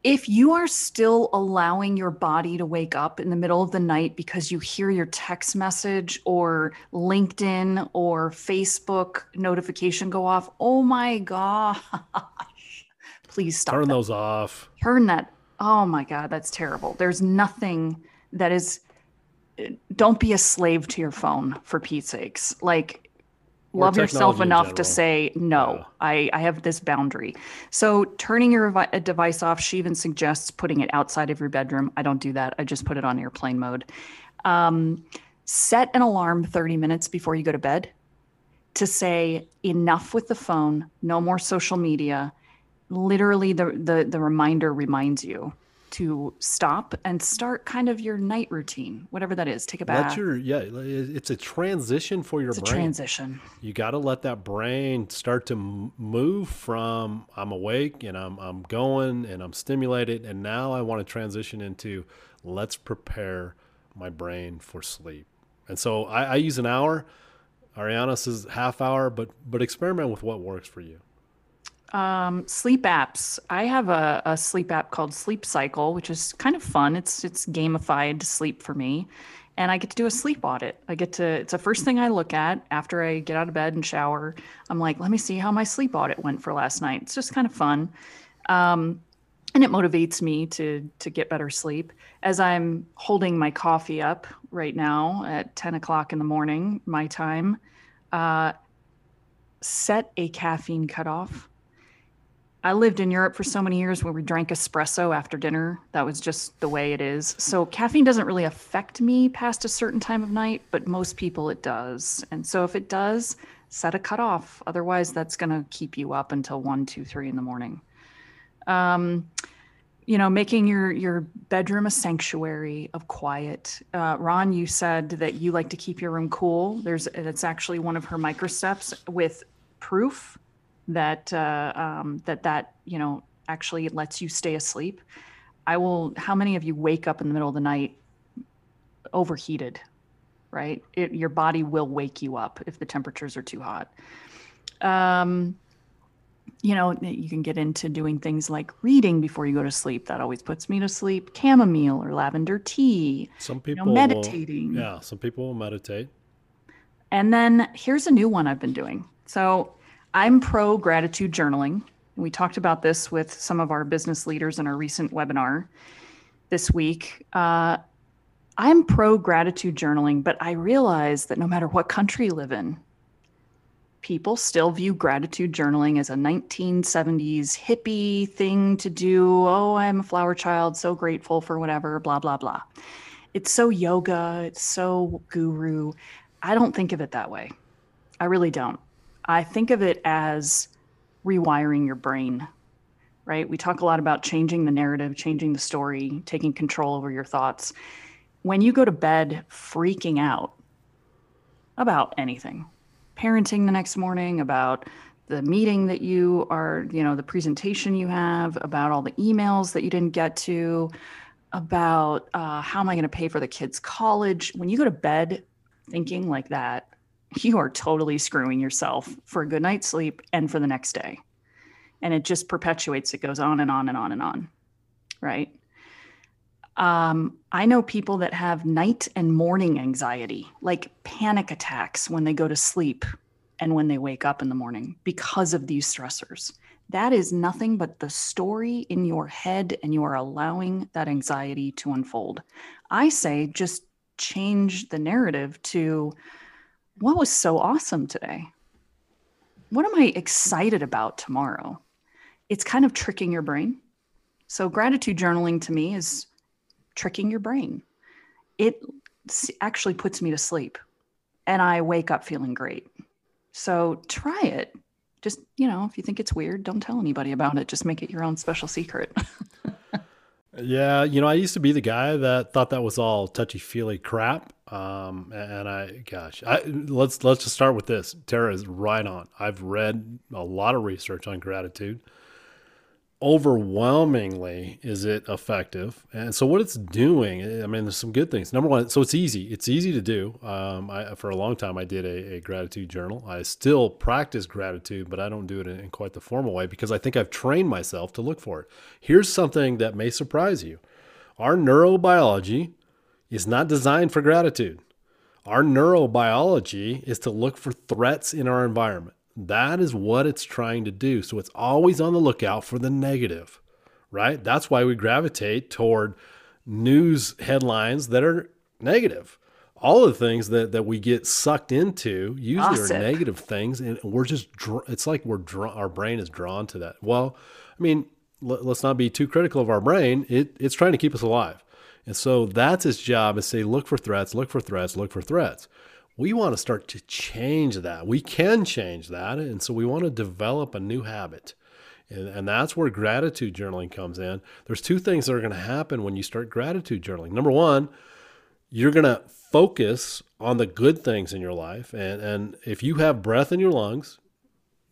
if you are still allowing your body to wake up in the middle of the night because you hear your text message or LinkedIn or Facebook notification go off, oh my gosh, please stop. Turn that. those off. Turn that. Oh my God, that's terrible. There's nothing that is, don't be a slave to your phone for Pete's sakes. Like, love yourself enough to say no. Yeah. I, I have this boundary. So turning your device off she even suggests putting it outside of your bedroom. I don't do that. I just put it on airplane mode. Um, set an alarm 30 minutes before you go to bed to say enough with the phone no more social media. Literally the the, the reminder reminds you to stop and start kind of your night routine, whatever that is. Take a bath. Let your yeah, it's a transition for your it's brain. transition. You got to let that brain start to move from I'm awake and I'm I'm going and I'm stimulated, and now I want to transition into let's prepare my brain for sleep. And so I, I use an hour. Arianna says half hour, but but experiment with what works for you. Um, sleep apps. I have a, a sleep app called Sleep Cycle, which is kind of fun. It's it's gamified sleep for me, and I get to do a sleep audit. I get to. It's the first thing I look at after I get out of bed and shower. I'm like, let me see how my sleep audit went for last night. It's just kind of fun, um, and it motivates me to to get better sleep. As I'm holding my coffee up right now at 10 o'clock in the morning, my time. Uh, set a caffeine cutoff I lived in Europe for so many years where we drank espresso after dinner. That was just the way it is. So caffeine doesn't really affect me past a certain time of night, but most people it does. And so if it does, set a cutoff. Otherwise, that's going to keep you up until one, two, three in the morning. Um, you know, making your your bedroom a sanctuary of quiet. Uh, Ron, you said that you like to keep your room cool. There's it's actually one of her micro steps with proof that uh, um, that that you know actually lets you stay asleep. I will. How many of you wake up in the middle of the night overheated? Right, it, your body will wake you up if the temperatures are too hot. Um, you know, you can get into doing things like reading before you go to sleep. That always puts me to sleep. Chamomile or lavender tea. Some people you know, meditating. Will, yeah, some people will meditate. And then here's a new one I've been doing. So I'm pro gratitude journaling. We talked about this with some of our business leaders in our recent webinar this week. Uh, I'm pro gratitude journaling, but I realize that no matter what country you live in, people still view gratitude journaling as a 1970s hippie thing to do. Oh, I'm a flower child, so grateful for whatever, blah, blah, blah. It's so yoga, it's so guru. I don't think of it that way. I really don't. I think of it as rewiring your brain, right? We talk a lot about changing the narrative, changing the story, taking control over your thoughts. When you go to bed freaking out about anything, parenting the next morning, about the meeting that you are, you know, the presentation you have, about all the emails that you didn't get to, about uh, how am I going to pay for the kids' college. When you go to bed thinking like that, you are totally screwing yourself for a good night's sleep and for the next day. And it just perpetuates, it goes on and on and on and on. Right. Um, I know people that have night and morning anxiety, like panic attacks when they go to sleep and when they wake up in the morning because of these stressors. That is nothing but the story in your head, and you are allowing that anxiety to unfold. I say just change the narrative to what was so awesome today? What am I excited about tomorrow? It's kind of tricking your brain. So, gratitude journaling to me is tricking your brain. It actually puts me to sleep and I wake up feeling great. So try it. Just, you know, if you think it's weird, don't tell anybody about it. Just make it your own special secret. yeah. You know, I used to be the guy that thought that was all touchy feely crap. Um, and I, gosh, I, let's, let's just start with this. Tara is right on. I've read a lot of research on gratitude. Overwhelmingly is it effective? And so what it's doing i mean there's some good things. Number one so it's easy. It's easy to do. Um, I, for a long time i did a, a, gratitude journal. I still practice gratitude but i don't do it in, in quite the formal way because i think i've trained myself to look for it. Here's something that may surprise you. Our neurobiology is not designed for gratitude our neurobiology is to look for threats in our environment that is what it's trying to do. So it's always on the lookout for the negative, right? That's why we gravitate toward news headlines that are negative. All of the things that, that we get sucked into usually are negative things, and we're just it's like we're our brain is drawn to that. Well, I mean, let's not be too critical of our brain. It it's trying to keep us alive, and so that's his job is say look for threats, look for threats, look for threats we want to start to change that. We can change that. And so we want to develop a new habit. And, and that's where gratitude journaling comes in. There's two things that are going to happen when you start gratitude journaling. Number one, you're going to focus on the good things in your life. And, and if you have breath in your lungs,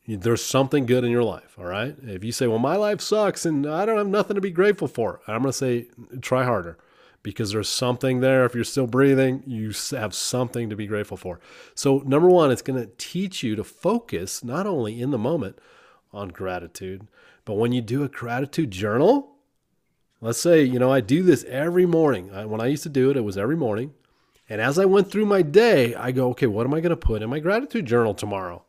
there's something good in your life. All right. If you say, well, my life sucks and I don't have nothing to be grateful for, I'm going to say, try harder because there's something there. If you're still breathing, you have something to be grateful for. So, number one, it's going to teach you to focus not only in the moment on gratitude, but when you do a gratitude journal, let's say, you know, I do this every morning. when I used to do it, it was every morning. And as I went through my day, I go, okay, what am I going to put in my gratitude journal tomorrow?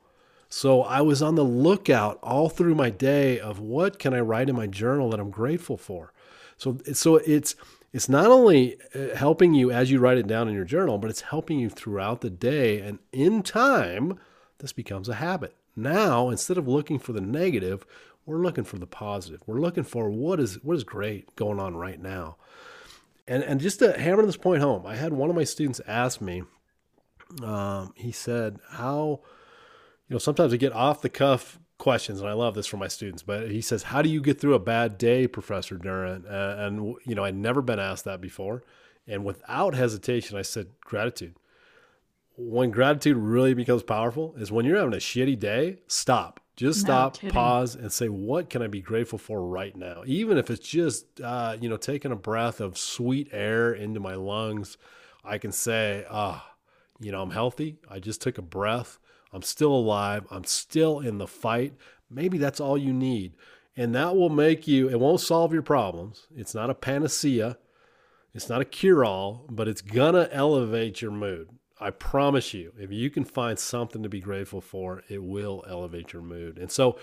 So I was on the lookout all through my day of what can I write in my journal that I'm grateful for. So so it's it's not only uh, helping you as you write it down in your journal, but it's helping you throughout the day. And in time, this becomes a habit. Now, instead of looking for the negative, we're looking for the positive. We're looking for what is what is great going on right now. And and just to hammer this point home, I had one of my students ask me. Um, he said, "How, you know, sometimes I get off the cuff questions, and I love this for my students. But he says, "How do you get through a bad day, Professor Durant?" Uh, and you know, I'd never been asked that before, and without hesitation, I said, "Gratitude." When gratitude really becomes powerful is when you're having a shitty day. Stop, just No stop, kidding. pause, and say, "What can I be grateful for right now?" Even if it's just, uh, you know, taking a breath of sweet air into my lungs, I can say, "Ah." you know, I'm healthy. I just took a breath. I'm still alive. I'm still in the fight. Maybe that's all you need. And that will make you, it won't solve your problems. It's not a panacea. It's not a cure all, but it's going to elevate your mood. I promise you, if you can find something to be grateful for, it will elevate your mood. And so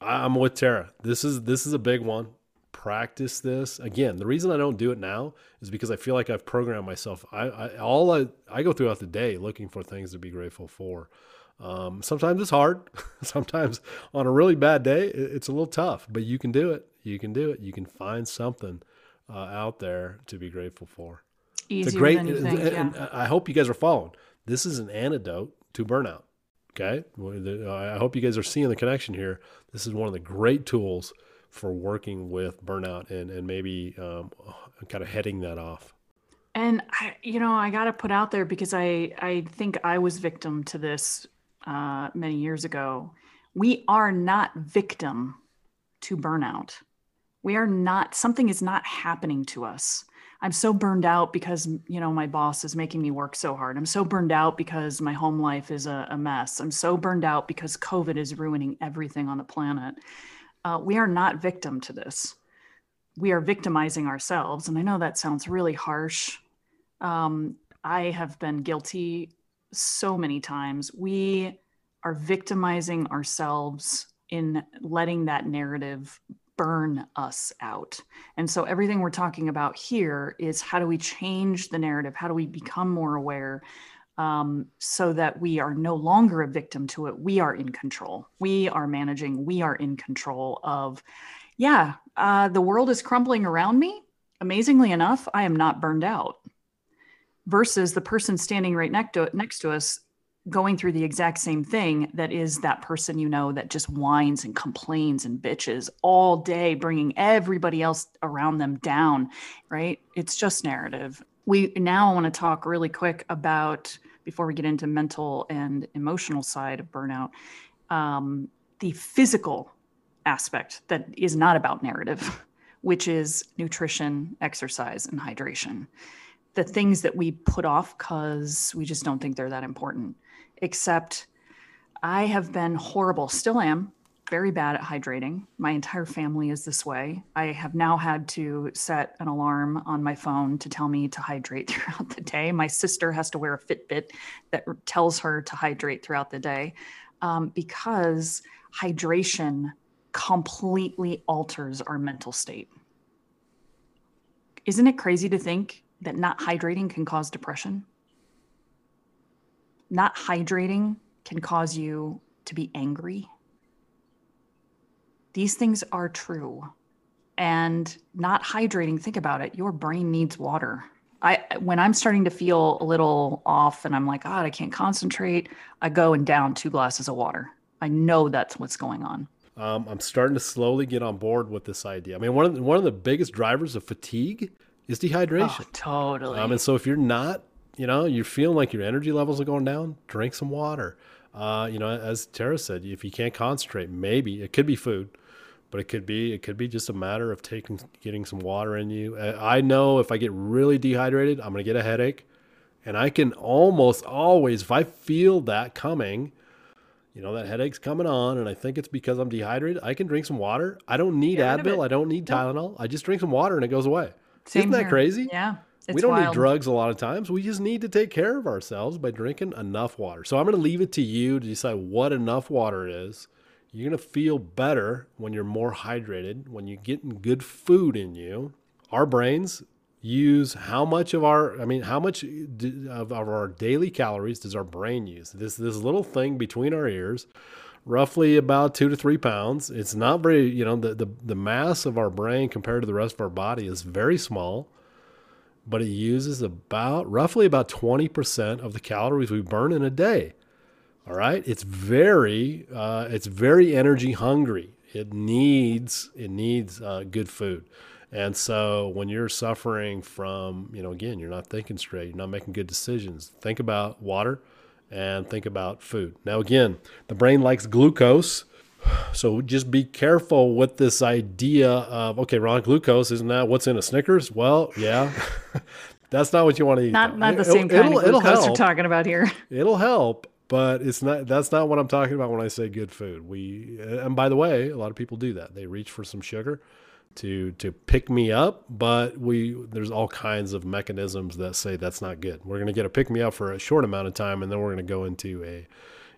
I'm with Tara. This is this is a big one. Practice this again. The reason I don't do it now is because I feel like I've programmed myself. I, I all I I go throughout the day looking for things to be grateful for. Um, sometimes it's hard. sometimes on a really bad day, it's a little tough. But you can do it. You can do it. You can find something uh, out there to be grateful for. Easier It's a great. think. and yeah. I hope you guys are following. This is an antidote to burnout. Okay, I hope you guys are seeing the connection here. This is one of the great tools for working with burnout and and maybe um, kind of heading that off. And I, you know, I got to put out there because I, I think I was victim to this uh, many years ago. We are not victim to burnout. We are not. Something is not happening to us. I'm so burned out because you know my boss is making me work so hard. I'm so burned out because my home life is a, a mess. I'm so burned out because COVID is ruining everything on the planet. Uh, we are not victim to this we are victimizing ourselves. And I know that sounds really harsh. Um, I have been guilty so many times. We are victimizing ourselves in letting that narrative burn us out. And so everything we're talking about here is how do we change the narrative? How do we become more aware? Um, so that we are no longer a victim to it. We are in control. We are managing. We are in control of yeah, uh, the world is crumbling around me. Amazingly enough, I am not burned out. Versus the person standing right next to next to us, going through the exact same thing. That is that person you know that just whines and complains and bitches all day, bringing everybody else around them down. Right? It's just narrative. We now want to talk really quick about before we get into mental and emotional side of burnout, um, the physical aspect that is not about narrative, which is nutrition, exercise, and hydration. The things that we put off because we just don't think they're that important. Except I have been horrible, still am very bad at hydrating. My entire family is this way. I have now had to set an alarm on my phone to tell me to hydrate throughout the day. My sister has to wear a Fitbit that tells her to hydrate throughout the day um, because hydration completely alters our mental state. Isn't it crazy to think that not hydrating can cause depression? Not hydrating can cause you to be angry. These things are true. And not hydrating, think about it, your brain needs water. I when I'm starting to feel a little off and I'm like, God, I can't concentrate, I go and down two glasses of water. I know that's what's going on. Um, I'm starting to slowly get on board with this idea. I mean, one of the, one of the biggest drivers of fatigue is dehydration. Oh, totally. Um, and so if you're not, you know, you're feeling like your energy levels are going down, drink some water. Uh, you know, as Tara said, if you can't concentrate, maybe it could be food, but it could be it could be just a matter of taking getting some water in you. Uh, I know if I get really dehydrated, I'm gonna get a headache, and I can almost always, if I feel that coming, you know, that headache's coming on, and I think it's because I'm dehydrated. I can drink some water. I don't need Advil. I don't need Tylenol. I just drink some water and it goes away. Same Isn't that here. crazy? Yeah. We don't wild. need drugs a lot of times. We just need to take care of ourselves by drinking enough water. So I'm going to leave it to you to decide what enough water is. You're going to feel better when you're more hydrated, when you're getting good food in you. Our brains use how much of our I mean how much of, of our daily calories does our brain use? This this little thing between our ears roughly about two to three pounds. It's not very, you know, the, the, the mass of our brain compared to the rest of our body is very small, but it uses about roughly about 20% of the calories we burn in a day. All right, it's very uh, it's very energy hungry. It needs it needs uh, good food. And so when you're suffering from, you know, again, you're not thinking straight, you're not making good decisions. Think about water and think about food. Now, again, the brain likes glucose. So just be careful with this idea of, okay, Ron, glucose, isn't that what's in a Snickers? Well, yeah. That's not what you want to eat. Not, not the same kind it'll, of glucose we're talking about here. It'll help, but it's not that's not what I'm talking about when I say good food. We and by the way, a lot of people do that. They reach for some sugar to to pick me up, but we there's all kinds of mechanisms that say that's not good. We're going to get a pick me up for a short amount of time, and then we're going to go into a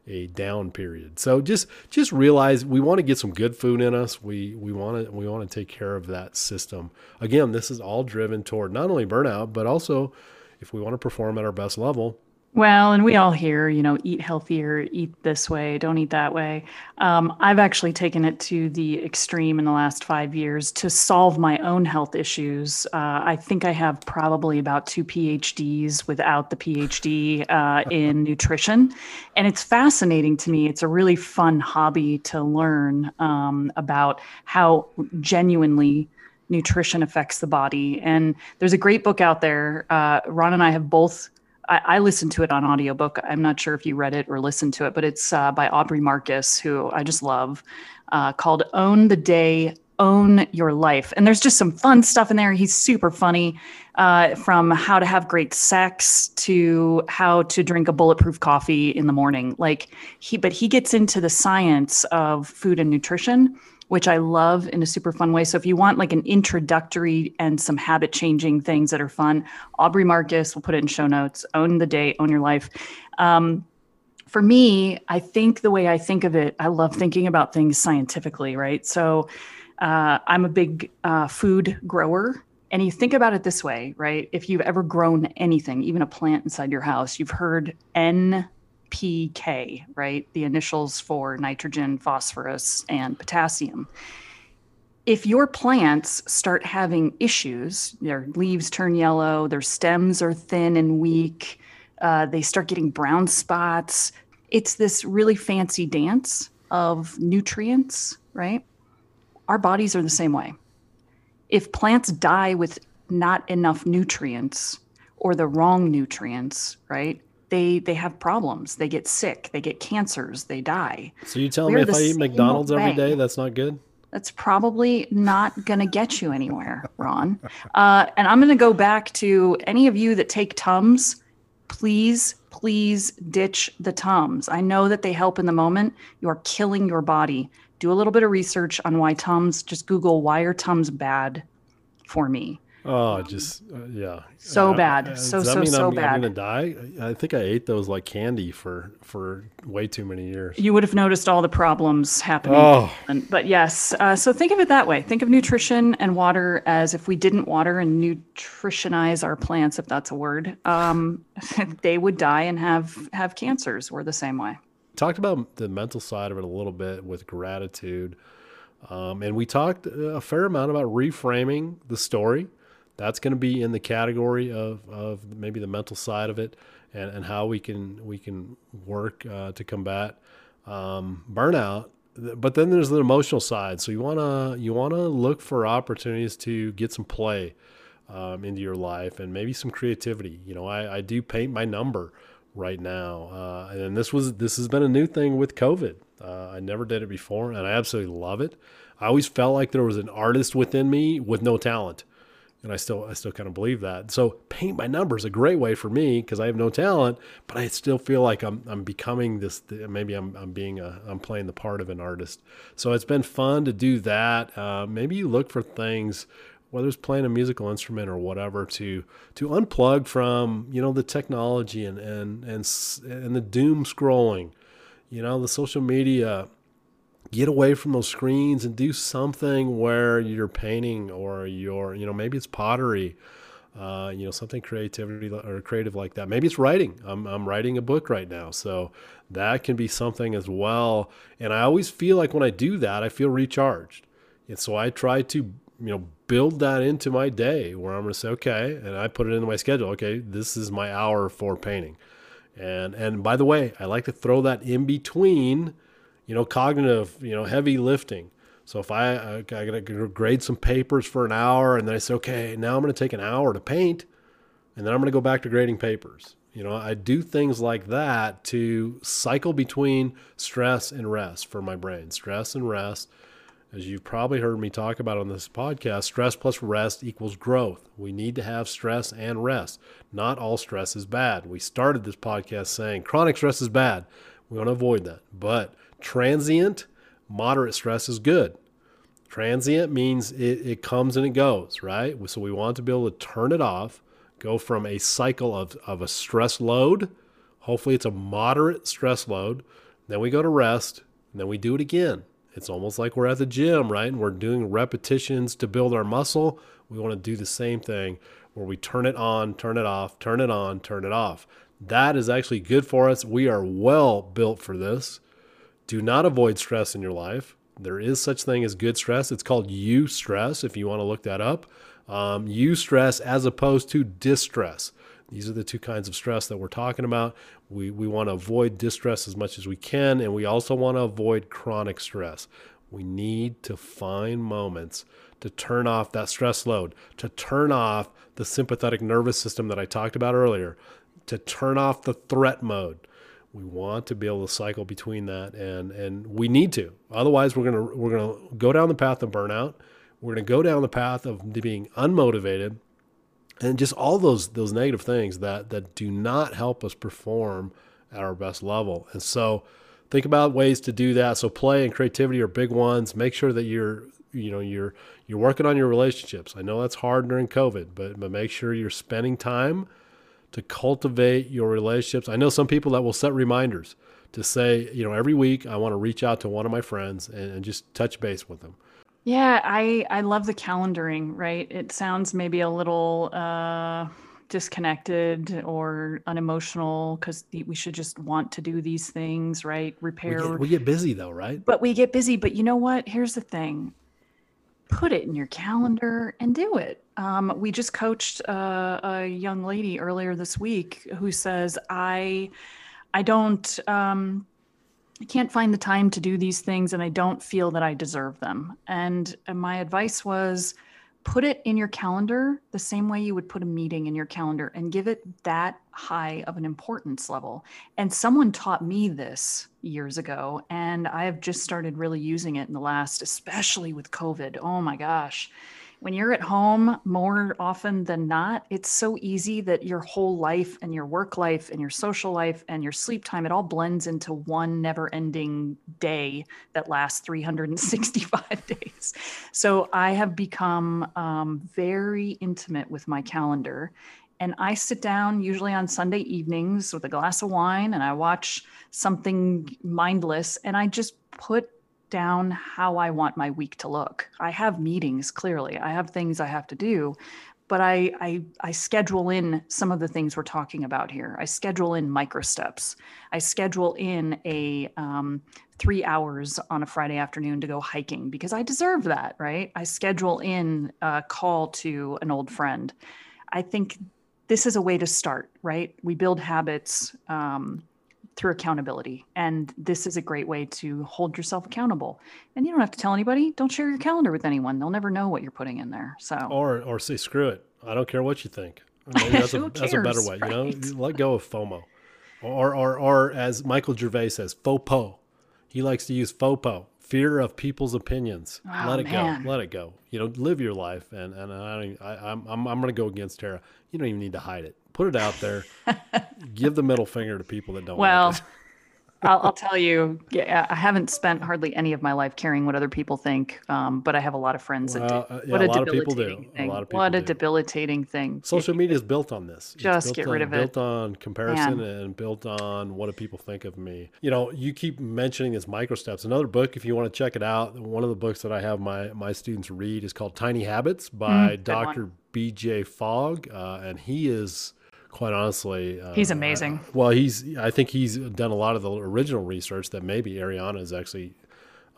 a down period. So just just realize we want to get some good food in us. We we want to we want to take care of that system. Again, this is all driven toward not only burnout, but also if we want to perform at our best level, well, and we all hear, you know, eat healthier, eat this way, don't eat that way. Um, I've actually taken it to the extreme in the last five years to solve my own health issues. Uh, I think I have probably about two PhDs without the PhD uh, in nutrition. And it's fascinating to me. It's a really fun hobby to learn um, about how genuinely nutrition affects the body. And there's a great book out there. Uh, Ron and I have both I, I, listened to it on audiobook. I'm not sure if you read it or listened to it, but it's uh, by Aubrey Marcus, who I just love, uh, called Own the Day, Own Your Life. And there's just some fun stuff in there. He's super funny uh, from how to have great sex to how to drink a bulletproof coffee in the morning. Like he, but he gets into the science of food and nutrition which I love in a super fun way. So if you want like an introductory and some habit changing things that are fun, Aubrey Marcus, we'll put it in show notes. Own the day, own your life. Um, for me, I think the way I think of it, I love thinking about things scientifically, right? So uh, I'm a big uh, food grower. And you think about it this way, right? If you've ever grown anything, even a plant inside your house, you've heard N NPK, right? The initials for nitrogen, phosphorus, and potassium. If your plants start having issues, their leaves turn yellow, their stems are thin and weak, uh, they start getting brown spots. It's this really fancy dance of nutrients, right? Our bodies are the same way. If plants die with not enough nutrients or the wrong nutrients, right? They they have problems. They get sick. They get cancers. They die. So you tell We're me if I eat McDonald's way. every day, that's not good? That's probably not going to get you anywhere, Ron. Uh, and I'm going to go back to any of you that take Tums. Please, please ditch the Tums. I know that they help in the moment. You are killing your body. Do a little bit of research on why Tums. Just Google why are Tums bad for me. Oh, just uh, yeah. So uh, bad. Uh, so so so I'm, bad. I'm gonna die. I think I ate those like candy for for way too many years. You would have noticed all the problems happening. Oh. But yes, uh, so think of it that way. Think of nutrition and water as if we didn't water and nutritionize our plants, if that's a word, um, they would die and have have cancers. We're the same way. Talked about the mental side of it a little bit with gratitude. Um, and we talked a fair amount about reframing the story that's going to be in the category of, of maybe the mental side of it and, and how we can we can work uh, to combat um, burnout. But then there's the emotional side. So you want to you want to look for opportunities to get some play um, into your life and maybe some creativity. You know I, I do paint my number right now uh, and this was this has been a new thing with covid. Uh, i never did it before and i absolutely love it. I always felt like there was an artist within me with no talent and I still I still kind of believe that. So paint by number is a great way for me because I have no talent, but I still feel like I'm I'm becoming this. Maybe I'm I'm being a I'm playing the part of an artist. So it's been fun to do that. Uh, maybe you look for things. Whether it's playing a musical instrument or whatever, to to unplug from you know the technology and and and and the doom scrolling, you know the social media, get away from those screens and do something where you're painting or you're, you know, maybe it's pottery, uh, you know, something creativity or creative like that. Maybe it's writing. I'm, I'm writing a book right now. So that can be something as well. And I always feel like when I do that, I feel recharged. And so I try to, you know, build that into my day where I'm going to say, okay, and I put it into my schedule. Okay, this is my hour for painting And and by the way, I like to throw that in between, you know, cognitive, you know, heavy lifting. So if I I, I got to grade some papers for an hour, and then I say, okay, now I'm going to take an hour to paint, and then I'm going to go back to grading papers. You know, I do things like that to cycle between stress and rest for my brain. Stress and rest as you've probably heard me talk about on this podcast, stress plus rest equals growth. We need to have stress and rest. Not all stress is bad. We started this podcast saying chronic stress is bad. We want to avoid that. But transient, moderate stress is good. Transient means it, it comes and it goes, right? So we want to be able to turn it off, go from a cycle of, of a stress load. Hopefully, it's a moderate stress load. Then we go to rest, and then we do it again it's almost like we're at the gym, right? And we're doing repetitions to build our muscle. We want to do the same thing where we turn it on, turn it off, turn it on, turn it off. That is actually good for us. We are well built for this. Do not avoid stress in your life. There is such thing as good stress. It's called eustress if you want to look that up. Um, eustress as opposed to distress. These are the two kinds of stress that we're talking about. We, we want to avoid distress as much as we can, and we also want to avoid chronic stress. We need to find moments to turn off that stress load, to turn off the sympathetic nervous system that I talked about earlier, to turn off the threat mode. We want to be able to cycle between that and and we need to. Otherwise we're to we're to go down the path of burnout. We're to go down the path of being unmotivated and just all those those negative things that that do not help us perform at our best level. And so think about ways to do that. So play and creativity are big ones. Make sure that you're you know you're you're working on your relationships. I know that's hard during COVID, but but make sure you're spending time to cultivate your relationships. I know some people that will set reminders to say, you know, every week I want to reach out to one of my friends and, and just touch base with them. Yeah, I I love the calendaring, right? It sounds maybe a little uh disconnected or unemotional because we should just want to do these things, right? Repair. We get, we get busy though, right? But we get busy. But you know what? Here's the thing put it in your calendar and do it. Um, we just coached uh, a young lady earlier this week who says, I, I don't, um, I can't find the time to do these things and I don't feel that I deserve them. And, and my advice was put it in your calendar the same way you would put a meeting in your calendar and give it that high of an importance level. And someone taught me this years ago and I have just started really using it in the last especially with COVID. Oh my gosh when you're at home more often than not, it's so easy that your whole life and your work life and your social life and your sleep time, it all blends into one never ending day that lasts 365 days. So I have become um, very intimate with my calendar. And I sit down usually on Sunday evenings with a glass of wine and I watch something mindless and I just put down how I want my week to look. I have meetings clearly. I have things I have to do, but I, I I schedule in some of the things we're talking about here. I schedule in micro steps. I schedule in a um, three hours on a Friday afternoon to go hiking because I deserve that, right? I schedule in a call to an old friend. I think this is a way to start, right? We build habits. Um, through accountability. And this is a great way to hold yourself accountable. And you don't have to tell anybody. Don't share your calendar with anyone. They'll never know what you're putting in there. So or or say screw it. I don't care what you think. Maybe that's, a, that's a better way. Right? You know, let go of FOMO, or or or as Michael Gervais says, FOPO. He likes to use FOPO, fear of people's opinions. Oh, let it man. go. Let it go. You know, live your life. And and I, I I'm I'm I'm going to go against Tara. You don't even need to hide it put it out there. Give the middle finger to people that don't. Well, I'll, I'll, tell you, yeah, I haven't spent hardly any of my life caring what other people think, um, but I have a lot of friends well, that do. Uh, yeah, what a, a lot of people do. Thing. A lot of people what a do. debilitating thing. Social media is built on this. Just get on, rid of it. Built on comparison Man. and built on what do people think of me. You know, you keep mentioning this micro steps. Another book, if you want to check it out, one of the books that I have my my students read is called Tiny Habits by mm, Dr. B.J. Fogg, uh, and he is quite honestly. Uh, he's amazing. Uh, well, he's. I think he's done a lot of the original research that maybe Arianna is actually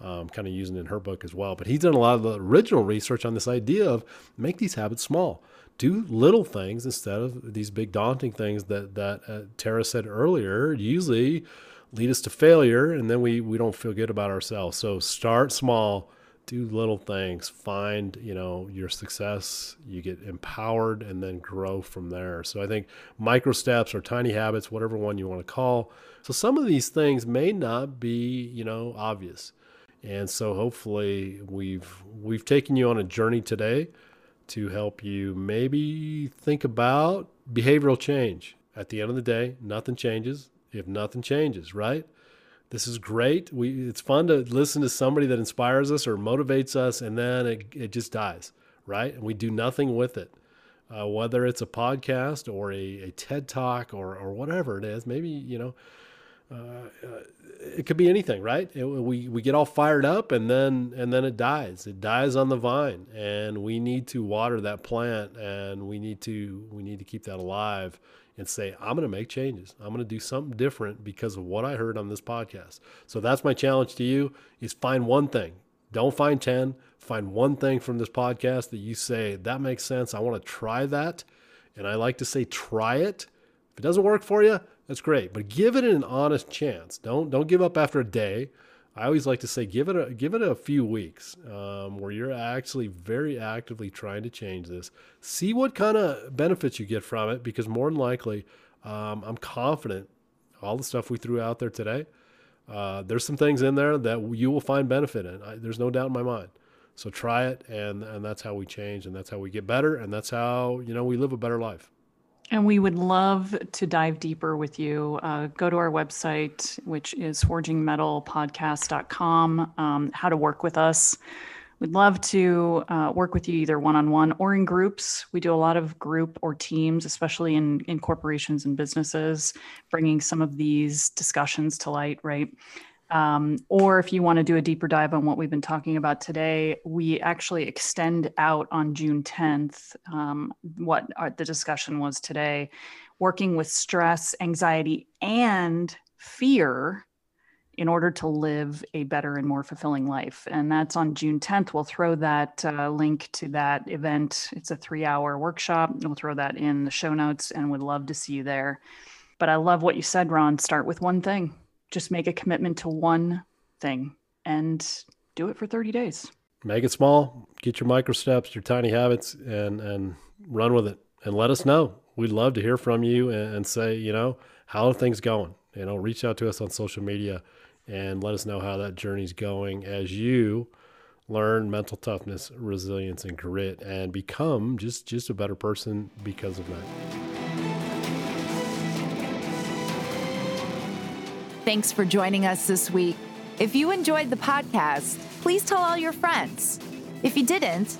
um, kind of using in her book as well. But he's done a lot of the original research on this idea of make these habits small. do little things instead of these big daunting things that that uh, Tara said earlier usually lead us to failure and then we we don't feel good about ourselves so start small do little things find you know your success you get empowered and then grow from there. So i think micro steps or tiny habits whatever one you want to call. So some of these things may not be you know obvious. And so hopefully we've we've taken you on a journey today to help you maybe think about behavioral change. At the end of the day nothing changes. If nothing changes right this is great. We it's fun to listen to somebody that inspires us or motivates us, and then it, it just dies, right? And we do nothing with it. Uh, whether it's a podcast or a, a TED talk or or whatever it is, maybe you know, uh, uh, it could be anything, right? It, we we get all fired up and then and then it dies. It dies on the vine, and we need to water that plant, and we need to we need to keep that alive and say, I'm going to make changes. I'm going to do something different because of what I heard on this podcast. So that's my challenge to you is find one thing. Don't find 10. Find one thing from this podcast that you say, that makes sense. I want to try that. And I like to say, try it. If it doesn't work for you, that's great. But give it an honest chance. Don't don't give up after a day. I always like to say give it a give it a few weeks um, where you're actually very actively trying to change this. See what kind of benefits you get from it, because more than likely, um, I'm confident all the stuff we threw out there today. Uh, there's some things in there that you will find benefit in. I, there's no doubt in my mind. So try it, and and that's how we change, and that's how we get better, and that's how you know we live a better life. And we would love to dive deeper with you. Uh, go to our website, which is forgingmettlepodcast.com, um, how to work with us. We'd love to uh, work with you either one on one or in groups. We do a lot of group or teams, especially in, in corporations and businesses, bringing some of these discussions to light, right? Um, or if you want to do a deeper dive on what we've been talking about today, we actually extend out on June 10th um, what our, the discussion was today, working with stress, anxiety, and fear in order to live a better and more fulfilling life. And that's on June 10th. We'll throw that uh, link to that event. It's a three hour workshop. We'll throw that in the show notes and would love to see you there. But I love what you said, Ron. Start with one thing just make a commitment to one thing and do it for 30 days. Make it small, get your micro steps, your tiny habits, and, and run with it. And let us know. We'd love to hear from you and, and say, you know, how are things going? You know, reach out to us on social media and let us know how that journey's going as you learn mental toughness, resilience, and grit, and become just just a better person because of that. Thanks for joining us this week. If you enjoyed the podcast, please tell all your friends. If you didn't,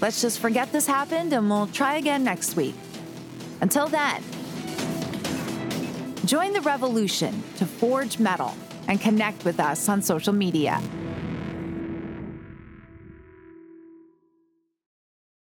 let's just forget this happened and we'll try again next week. Until then, join the revolution to forge mettle and connect with us on social media.